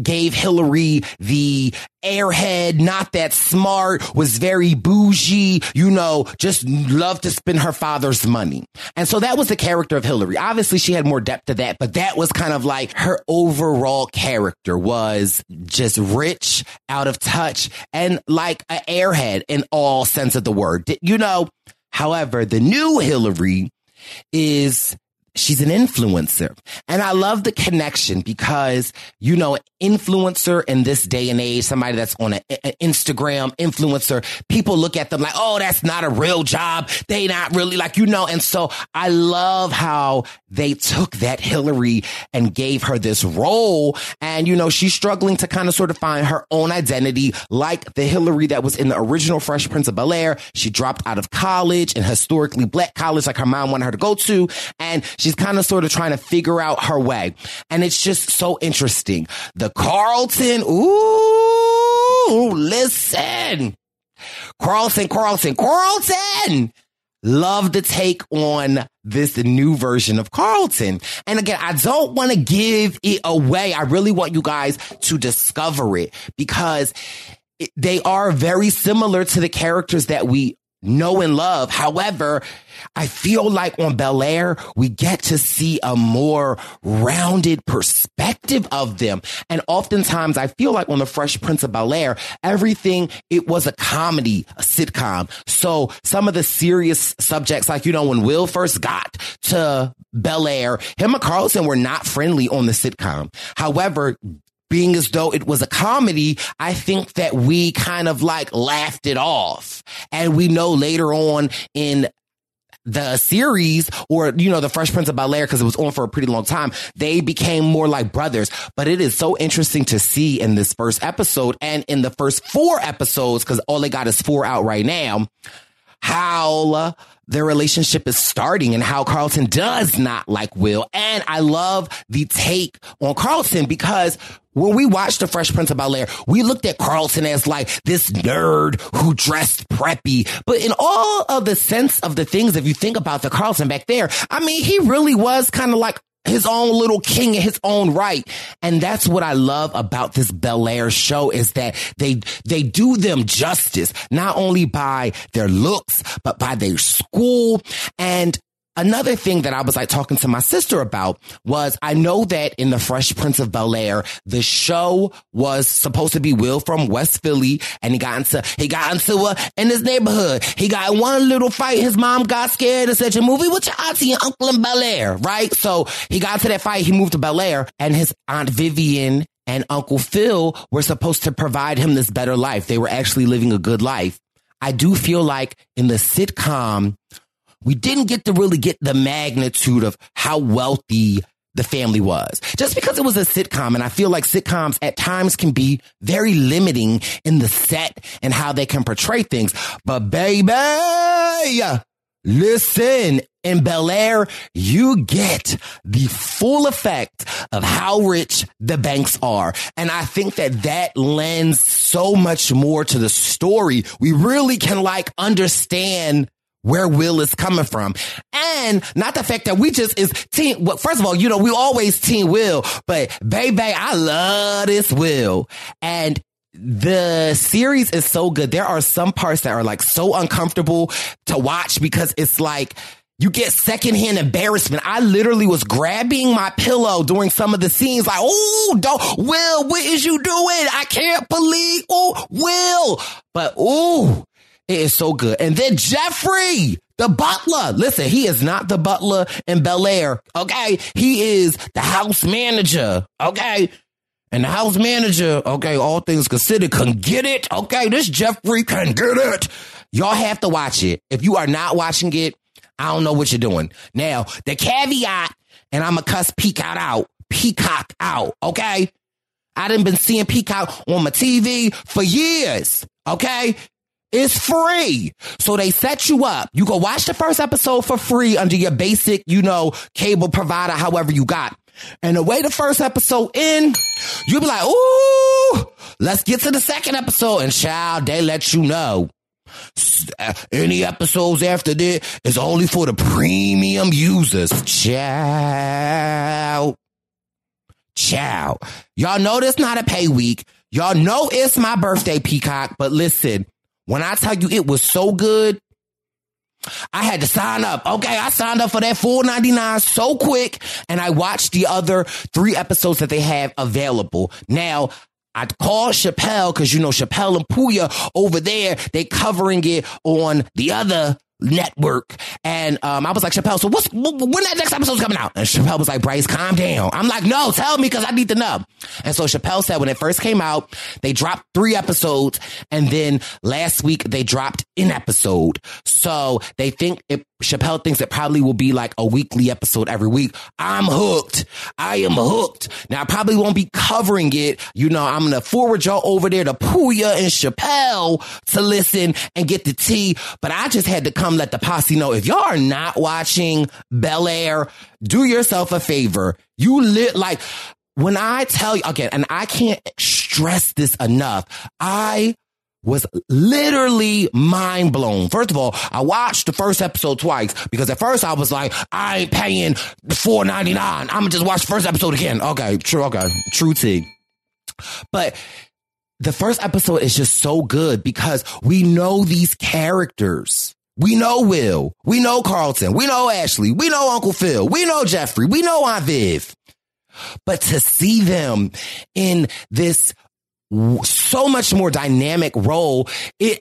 gave Hillary the airhead, not that smart, was very bougie, you know, just loved to spend her father's money. And so that was the character of Hillary. Obviously she had more depth to that, but that was kind of like her overall character was just rich, out of touch, and like an airhead in all sense of the word. You know, however, the new Hillary is she's an influencer. And I love the connection because, you know, influencer in this day and age, somebody that's on an Instagram influencer, people look at them like, oh, that's not a real job. They not really like, you know, and so I love how they took that Hillary and gave her this role. And, you know, she's struggling to kind of sort of find her own identity, like the Hillary that was in the original Fresh Prince of Bel Air. She dropped out of college, and historically black college like her mom wanted her to go to. And she's kind of sort of trying to figure out her way. And it's just so interesting. The Carlton, ooh, listen. Carlton, Carlton, Carlton love to take on this new version of Carlton. And again, I don't want to give it away. I really want you guys to discover it because they are very similar to the characters that we know and love. However, I feel like on Bel Air, we get to see a more rounded perspective of them. And oftentimes I feel like on the Fresh Prince of Bel Air, everything, it was a comedy, a sitcom. So some of the serious subjects, like, you know, when Will first got to Bel Air, him and Carlton were not friendly on the sitcom. However, being as though it was a comedy, I think that we kind of like laughed it off. And we know later on in the series or, you know, the Fresh Prince of Bel Air, because it was on for a pretty long time, they became more like brothers. But it is so interesting to see in this first episode and in the first four episodes, because all they got is four out right now, how their relationship is starting and how Carlton does not like Will. And I love the take on Carlton because when we watched The Fresh Prince of Bel Air, we looked at Carlton as like this nerd who dressed preppy. But in all of the sense of the things, if you think about the Carlton back there, I mean, he really was kind of like his own little king in his own right. And that's what I love about this Bel Air show is that they, they do them justice, not only by their looks, but by their school. And Another thing that I was like talking to my sister about was I know that in the Fresh Prince of Bel Air, the show was supposed to be Will from West Philly and he got into, he got into a, in his neighborhood. He got one little fight. His mom got scared and said, your movie with your auntie and uncle in Bel Air, right? So he got into that fight. He moved to Bel Air and his aunt Vivian and Uncle Phil were supposed to provide him this better life. They were actually living a good life. I do feel like in the sitcom, we didn't get to really get the magnitude of how wealthy the family was. Just because it was a sitcom, and I feel like sitcoms at times can be very limiting in the set and how they can portray things. But baby, listen, in Bel Air, you get the full effect of how rich the banks are. And I think that that lends so much more to the story. We really can like understand where Will is coming from. And not the fact that we just is team. Well, first of all, you know, we always team Will, but baby, I love this Will. And the series is so good. There are some parts that are like so uncomfortable to watch because it's like, you get secondhand embarrassment. I literally was grabbing my pillow during some of the scenes, like, oh, don't, Will, what is you doing? I can't believe, oh, Will. But, oh, it is so good. And then Jeffrey, the butler. Listen, he is not the butler in Bel Air. Okay. He is the house manager. Okay. And the house manager, okay, all things considered, can get it. Okay. This Jeffrey can get it. Y'all have to watch it. If you are not watching it, I don't know what you're doing. Now, the caveat, and I'm a cuss peacock out, peacock out. Okay. I done been seeing Peacock on my TV for years. Okay. It's free. So they set you up. You go watch the first episode for free under your basic, you know, cable provider, however you got. And the way the first episode end, you'll be like, ooh, let's get to the second episode. And child, they let you know. Any episodes after that is only for the premium users. Ciao. Ciao. Y'all know this not a pay week. Y'all know it's my birthday, Peacock. But listen, when I tell you it was so good, I had to sign up. Okay, I signed up for that four ninety nine so quick, and I watched the other three episodes that they have available. Now, I called Chappelle because you know Chappelle and Puya over there, they covering it on the other network. And um, I was like, Chappelle, so what's when that next episode's coming out? And Chappelle was like, Bryce, calm down. I'm like, no, tell me because I need to know. And so Chappelle said when it first came out, they dropped three episodes, and then last week they dropped an episode. So they think it Chappelle thinks it probably will be like a weekly episode every week. I'm hooked. I am hooked. Now I probably won't be covering it. You know, I'm gonna forward y'all over there to Puya and Chappelle to listen and get the tea. But I just had to come let the posse know if y'all are not watching Bel Air, do yourself a favor. You lit like when I tell you again, and I can't stress this enough. I was literally mind blown. First of all, I watched the first episode twice because at first I was like, I ain't paying four ninety nine. I'm gonna just watch the first episode again. Okay, true. Okay, true T. But the first episode is just so good because we know these characters. We know Will. We know Carlton. We know Ashley. We know Uncle Phil. We know Jeffrey. We know Aunt Viv. But to see them in this so much more dynamic role, it,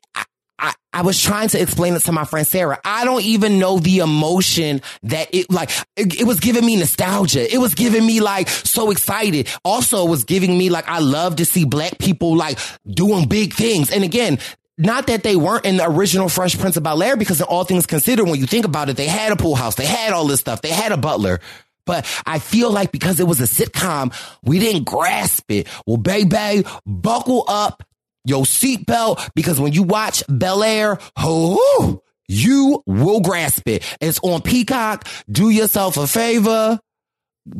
I, I, was trying to explain it to my friend Sarah. I don't even know the emotion that it like, it, it was giving me nostalgia. It was giving me like so excited. Also it was giving me like, I love to see black people like doing big things. And again, not that they weren't in the original Fresh Prince of Bel Air, because in all things considered, when you think about it, they had a pool house, they had all this stuff, they had a butler. But I feel like because it was a sitcom, we didn't grasp it. Well, baby, buckle up your seatbelt because when you watch Bel Air, oh, you will grasp it. It's on Peacock. Do yourself a favor.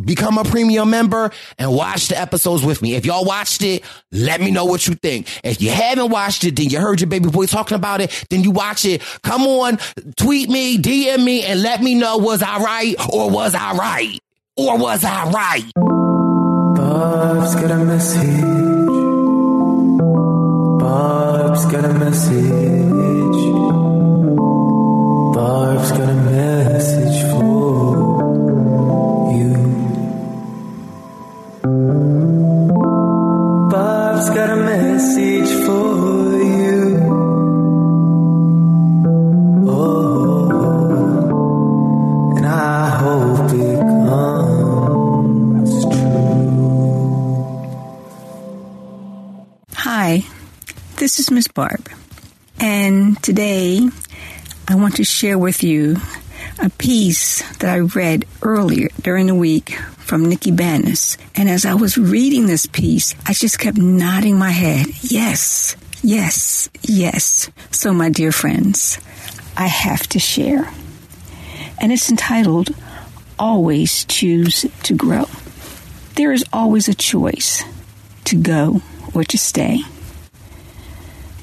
Become a premium member and watch the episodes with me. If y'all watched it, let me know what you think. If you haven't watched it, then you heard your baby boy talking about it, then you watch it. Come on, tweet me, DM me, and let me know was I right or was I right? Or was I right? Bob's got a message. Bob's got a message. This is Miss Barb, and today I want to share with you a piece that I read earlier during the week from Nikki Banas. And as I was reading this piece, I just kept nodding my head. Yes, yes, yes. So, my dear friends, I have to share. And it's entitled Always Choose to Grow. There is always a choice to go or to stay,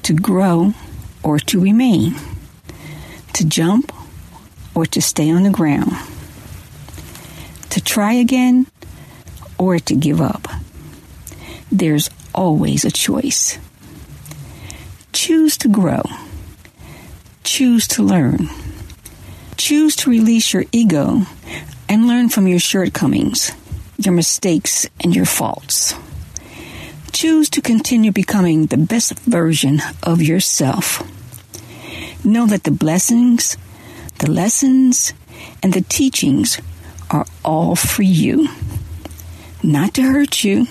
to grow or to remain, to jump or to stay on the ground, to try again or to give up. There's always a choice. Choose to grow. Choose to learn. Choose to release your ego and learn from your shortcomings, your mistakes, and your faults. Choose to continue becoming the best version of yourself. Know that the blessings, the lessons, and the teachings are all for you. Not to hurt you,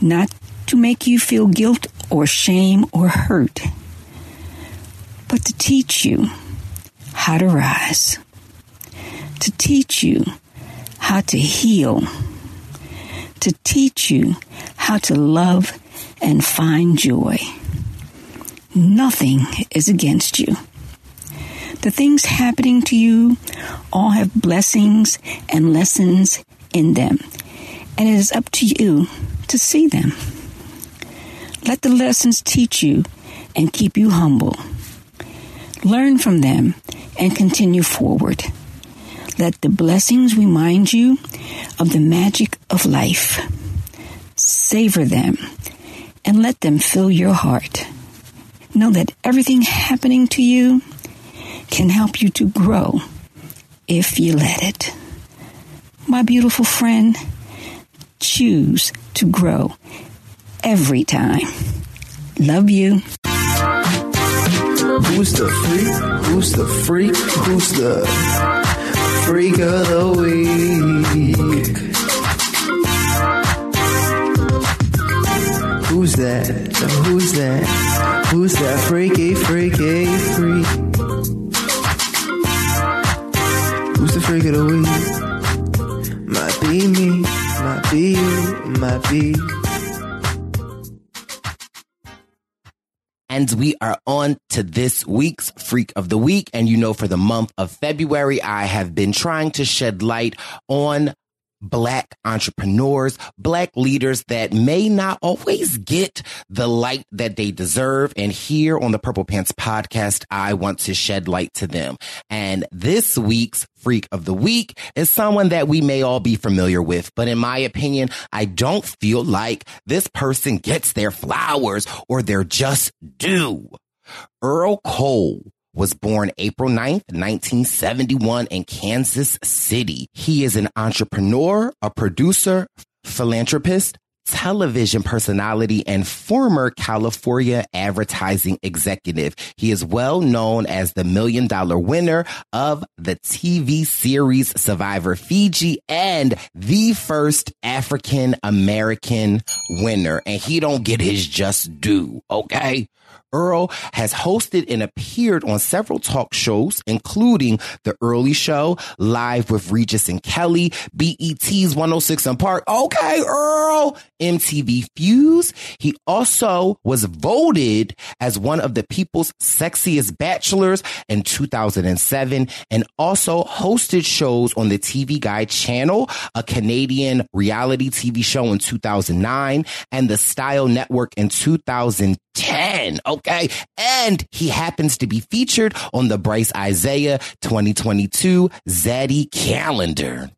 not to make you feel guilt or shame or hurt, but to teach you how to rise, to teach you how to heal, to teach you how to love and find joy. Nothing is against you. The things happening to you all have blessings and lessons in them, and it is up to you to see them. Let the lessons teach you and keep you humble. Learn from them and continue forward. Let the blessings remind you of the magic of life. Savor them and let them fill your heart. Know that everything happening to you can help you to grow if you let it. My beautiful friend, choose to grow every time. Love you. Who's the freak? Who's the freak? Who's the freak of the week? Who's that? Who's that? Who's that freaky, freaky, freak? Who's the freak of the week? Might be me, might be you, might be. And we are on to this week's Freak of the Week. And you know, for the month of February, I have been trying to shed light on black entrepreneurs, black leaders that may not always get the light that they deserve. And here on the Purple Pants podcast, I want to shed light to them. And this week's freak of the week is someone that we may all be familiar with. But in my opinion, I don't feel like this person gets their flowers or they're just due. Earl Cole was born April 9th, 1971 in Kansas City. He is an entrepreneur, a producer, philanthropist, television personality and former California advertising executive. He is well known as the million dollar winner of the TV series Survivor Fiji and the first African American winner. And he don't get his just due. Okay. Earl has hosted and appeared on several talk shows, including The Early Show, Live with Regis and Kelly, BET's 106 and Park. Okay, Earl. MTV Fuse. He also was voted as one of the people's sexiest bachelors in 2007 and also hosted shows on the TV Guide channel, a Canadian reality TV show in 2009 and the Style Network in 2010. Okay. And he happens to be featured on the Bryce Isaiah 2022 Zaddy calendar.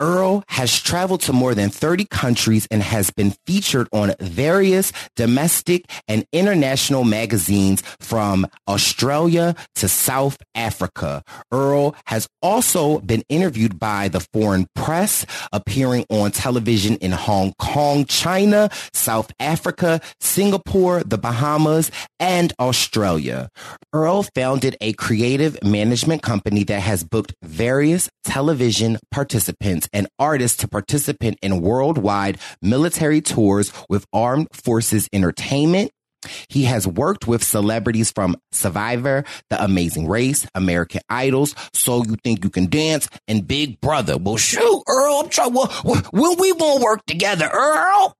Earl has traveled to more than 30 countries and has been featured on various domestic and international magazines from Australia to South Africa. Earl has also been interviewed by the foreign press, appearing on television in Hong Kong, China, South Africa, Singapore, the Bahamas, and Australia. Earl founded a creative management company that has booked various television participants and artists to participate in worldwide military tours with Armed Forces Entertainment. He has worked with celebrities from Survivor, The Amazing Race, American Idols, So You Think You Can Dance, and Big Brother. Well, shoot, Earl, I'm trying, well, when we gonna work together, Earl?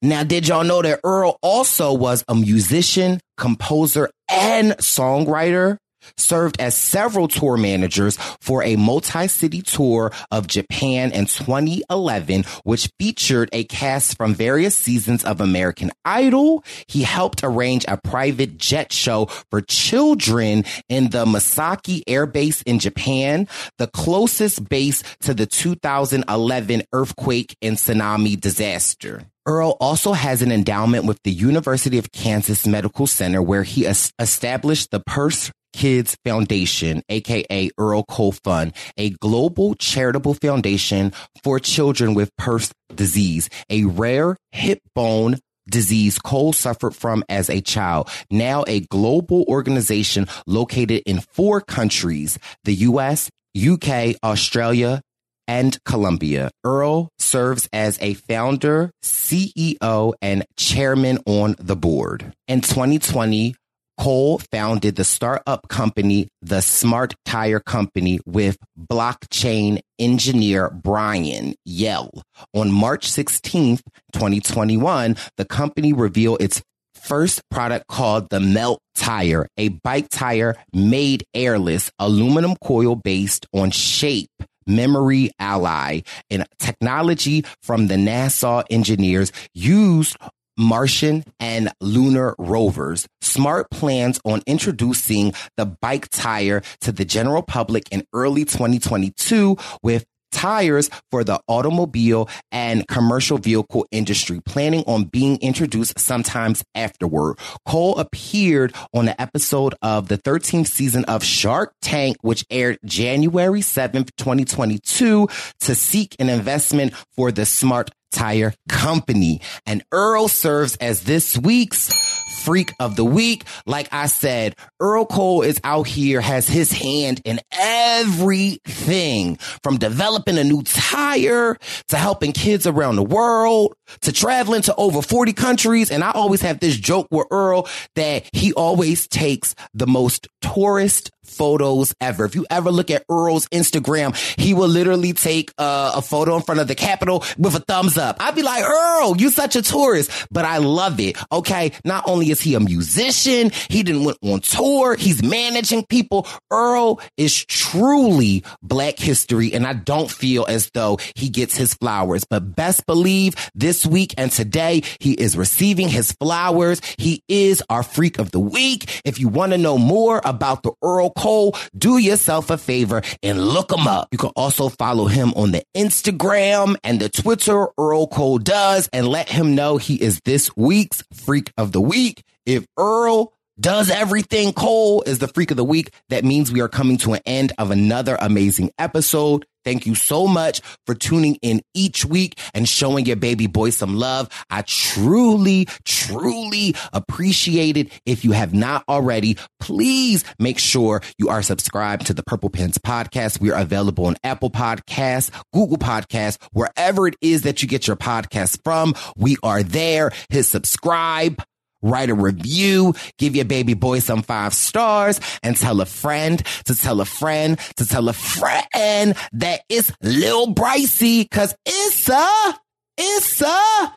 Now, did y'all know that Earl also was a musician, composer, and songwriter? Served as several tour managers for a multi-city tour of Japan in 2011, which featured a cast from various seasons of American Idol. He helped arrange a private jet show for children in the Misawa Air Base in Japan, the closest base to the 2011 earthquake and tsunami disaster. Earl also has an endowment with the University of Kansas Medical Center where he established the Perthes Kids Foundation, aka Earl Cole Fund, a global charitable foundation for children with Perthes disease, a rare hip bone disease Cole suffered from as a child. Now a global organization located in four countries, the US, UK, Australia, and Colombia. Earl serves as a founder, CEO, and chairman on the board. In 2020, Cole founded the startup company, the Smart Tire Company, with blockchain engineer Brian Yell. On March 16th, 2021, the company revealed its first product called the Melt Tire, a bike tire made airless, aluminum coil based on shape. Memory Alloy and technology from the NASA engineers used Martian and lunar rovers. Smart plans on introducing the bike tire to the general public in early 2022 with tires for the automobile and commercial vehicle industry, planning on being introduced sometimes afterward. Cole appeared on the episode of the 13th season of Shark Tank, which aired January 7th, 2022 to seek an investment for the smart tire company. And Earl serves as this week's freak of the week. Like I said, Earl Cole is out here, has his hand in everything from developing a new tire to helping kids around the world to traveling to over 40 countries. And I always have this joke with Earl that he always takes the most tourist photos ever. If you ever look at Earl's Instagram, he will literally take uh, a photo in front of the Capitol with a thumbs up. I'd be like, Earl, you such a tourist, but I love it. Okay. Not only is he a musician, he didn't went on tour. He's managing people. Earl is truly black history. And I don't feel as though he gets his flowers, but best believe this week and today he is receiving his flowers. He is our freak of the week. If you want to know more about the Earl Cole, do yourself a favor and look him up. You can also follow him on the Instagram and the Twitter, Earl Cole does, and let him know he is this week's freak of the week. If Earl does everything Cole is the freak of the week, that means we are coming to an end of another amazing episode. Thank you so much for tuning in each week and showing your baby boy some love. I truly, truly appreciate it. If you have not already, please make sure you are subscribed to the Purple Pants podcast. We are available on Apple Podcasts, Google Podcasts, wherever it is that you get your podcast from. We are there. Hit subscribe write a review, give your baby boy some five stars, and tell a friend to tell a friend to tell a friend that it's Lil Brycey, cause it's a, it's a,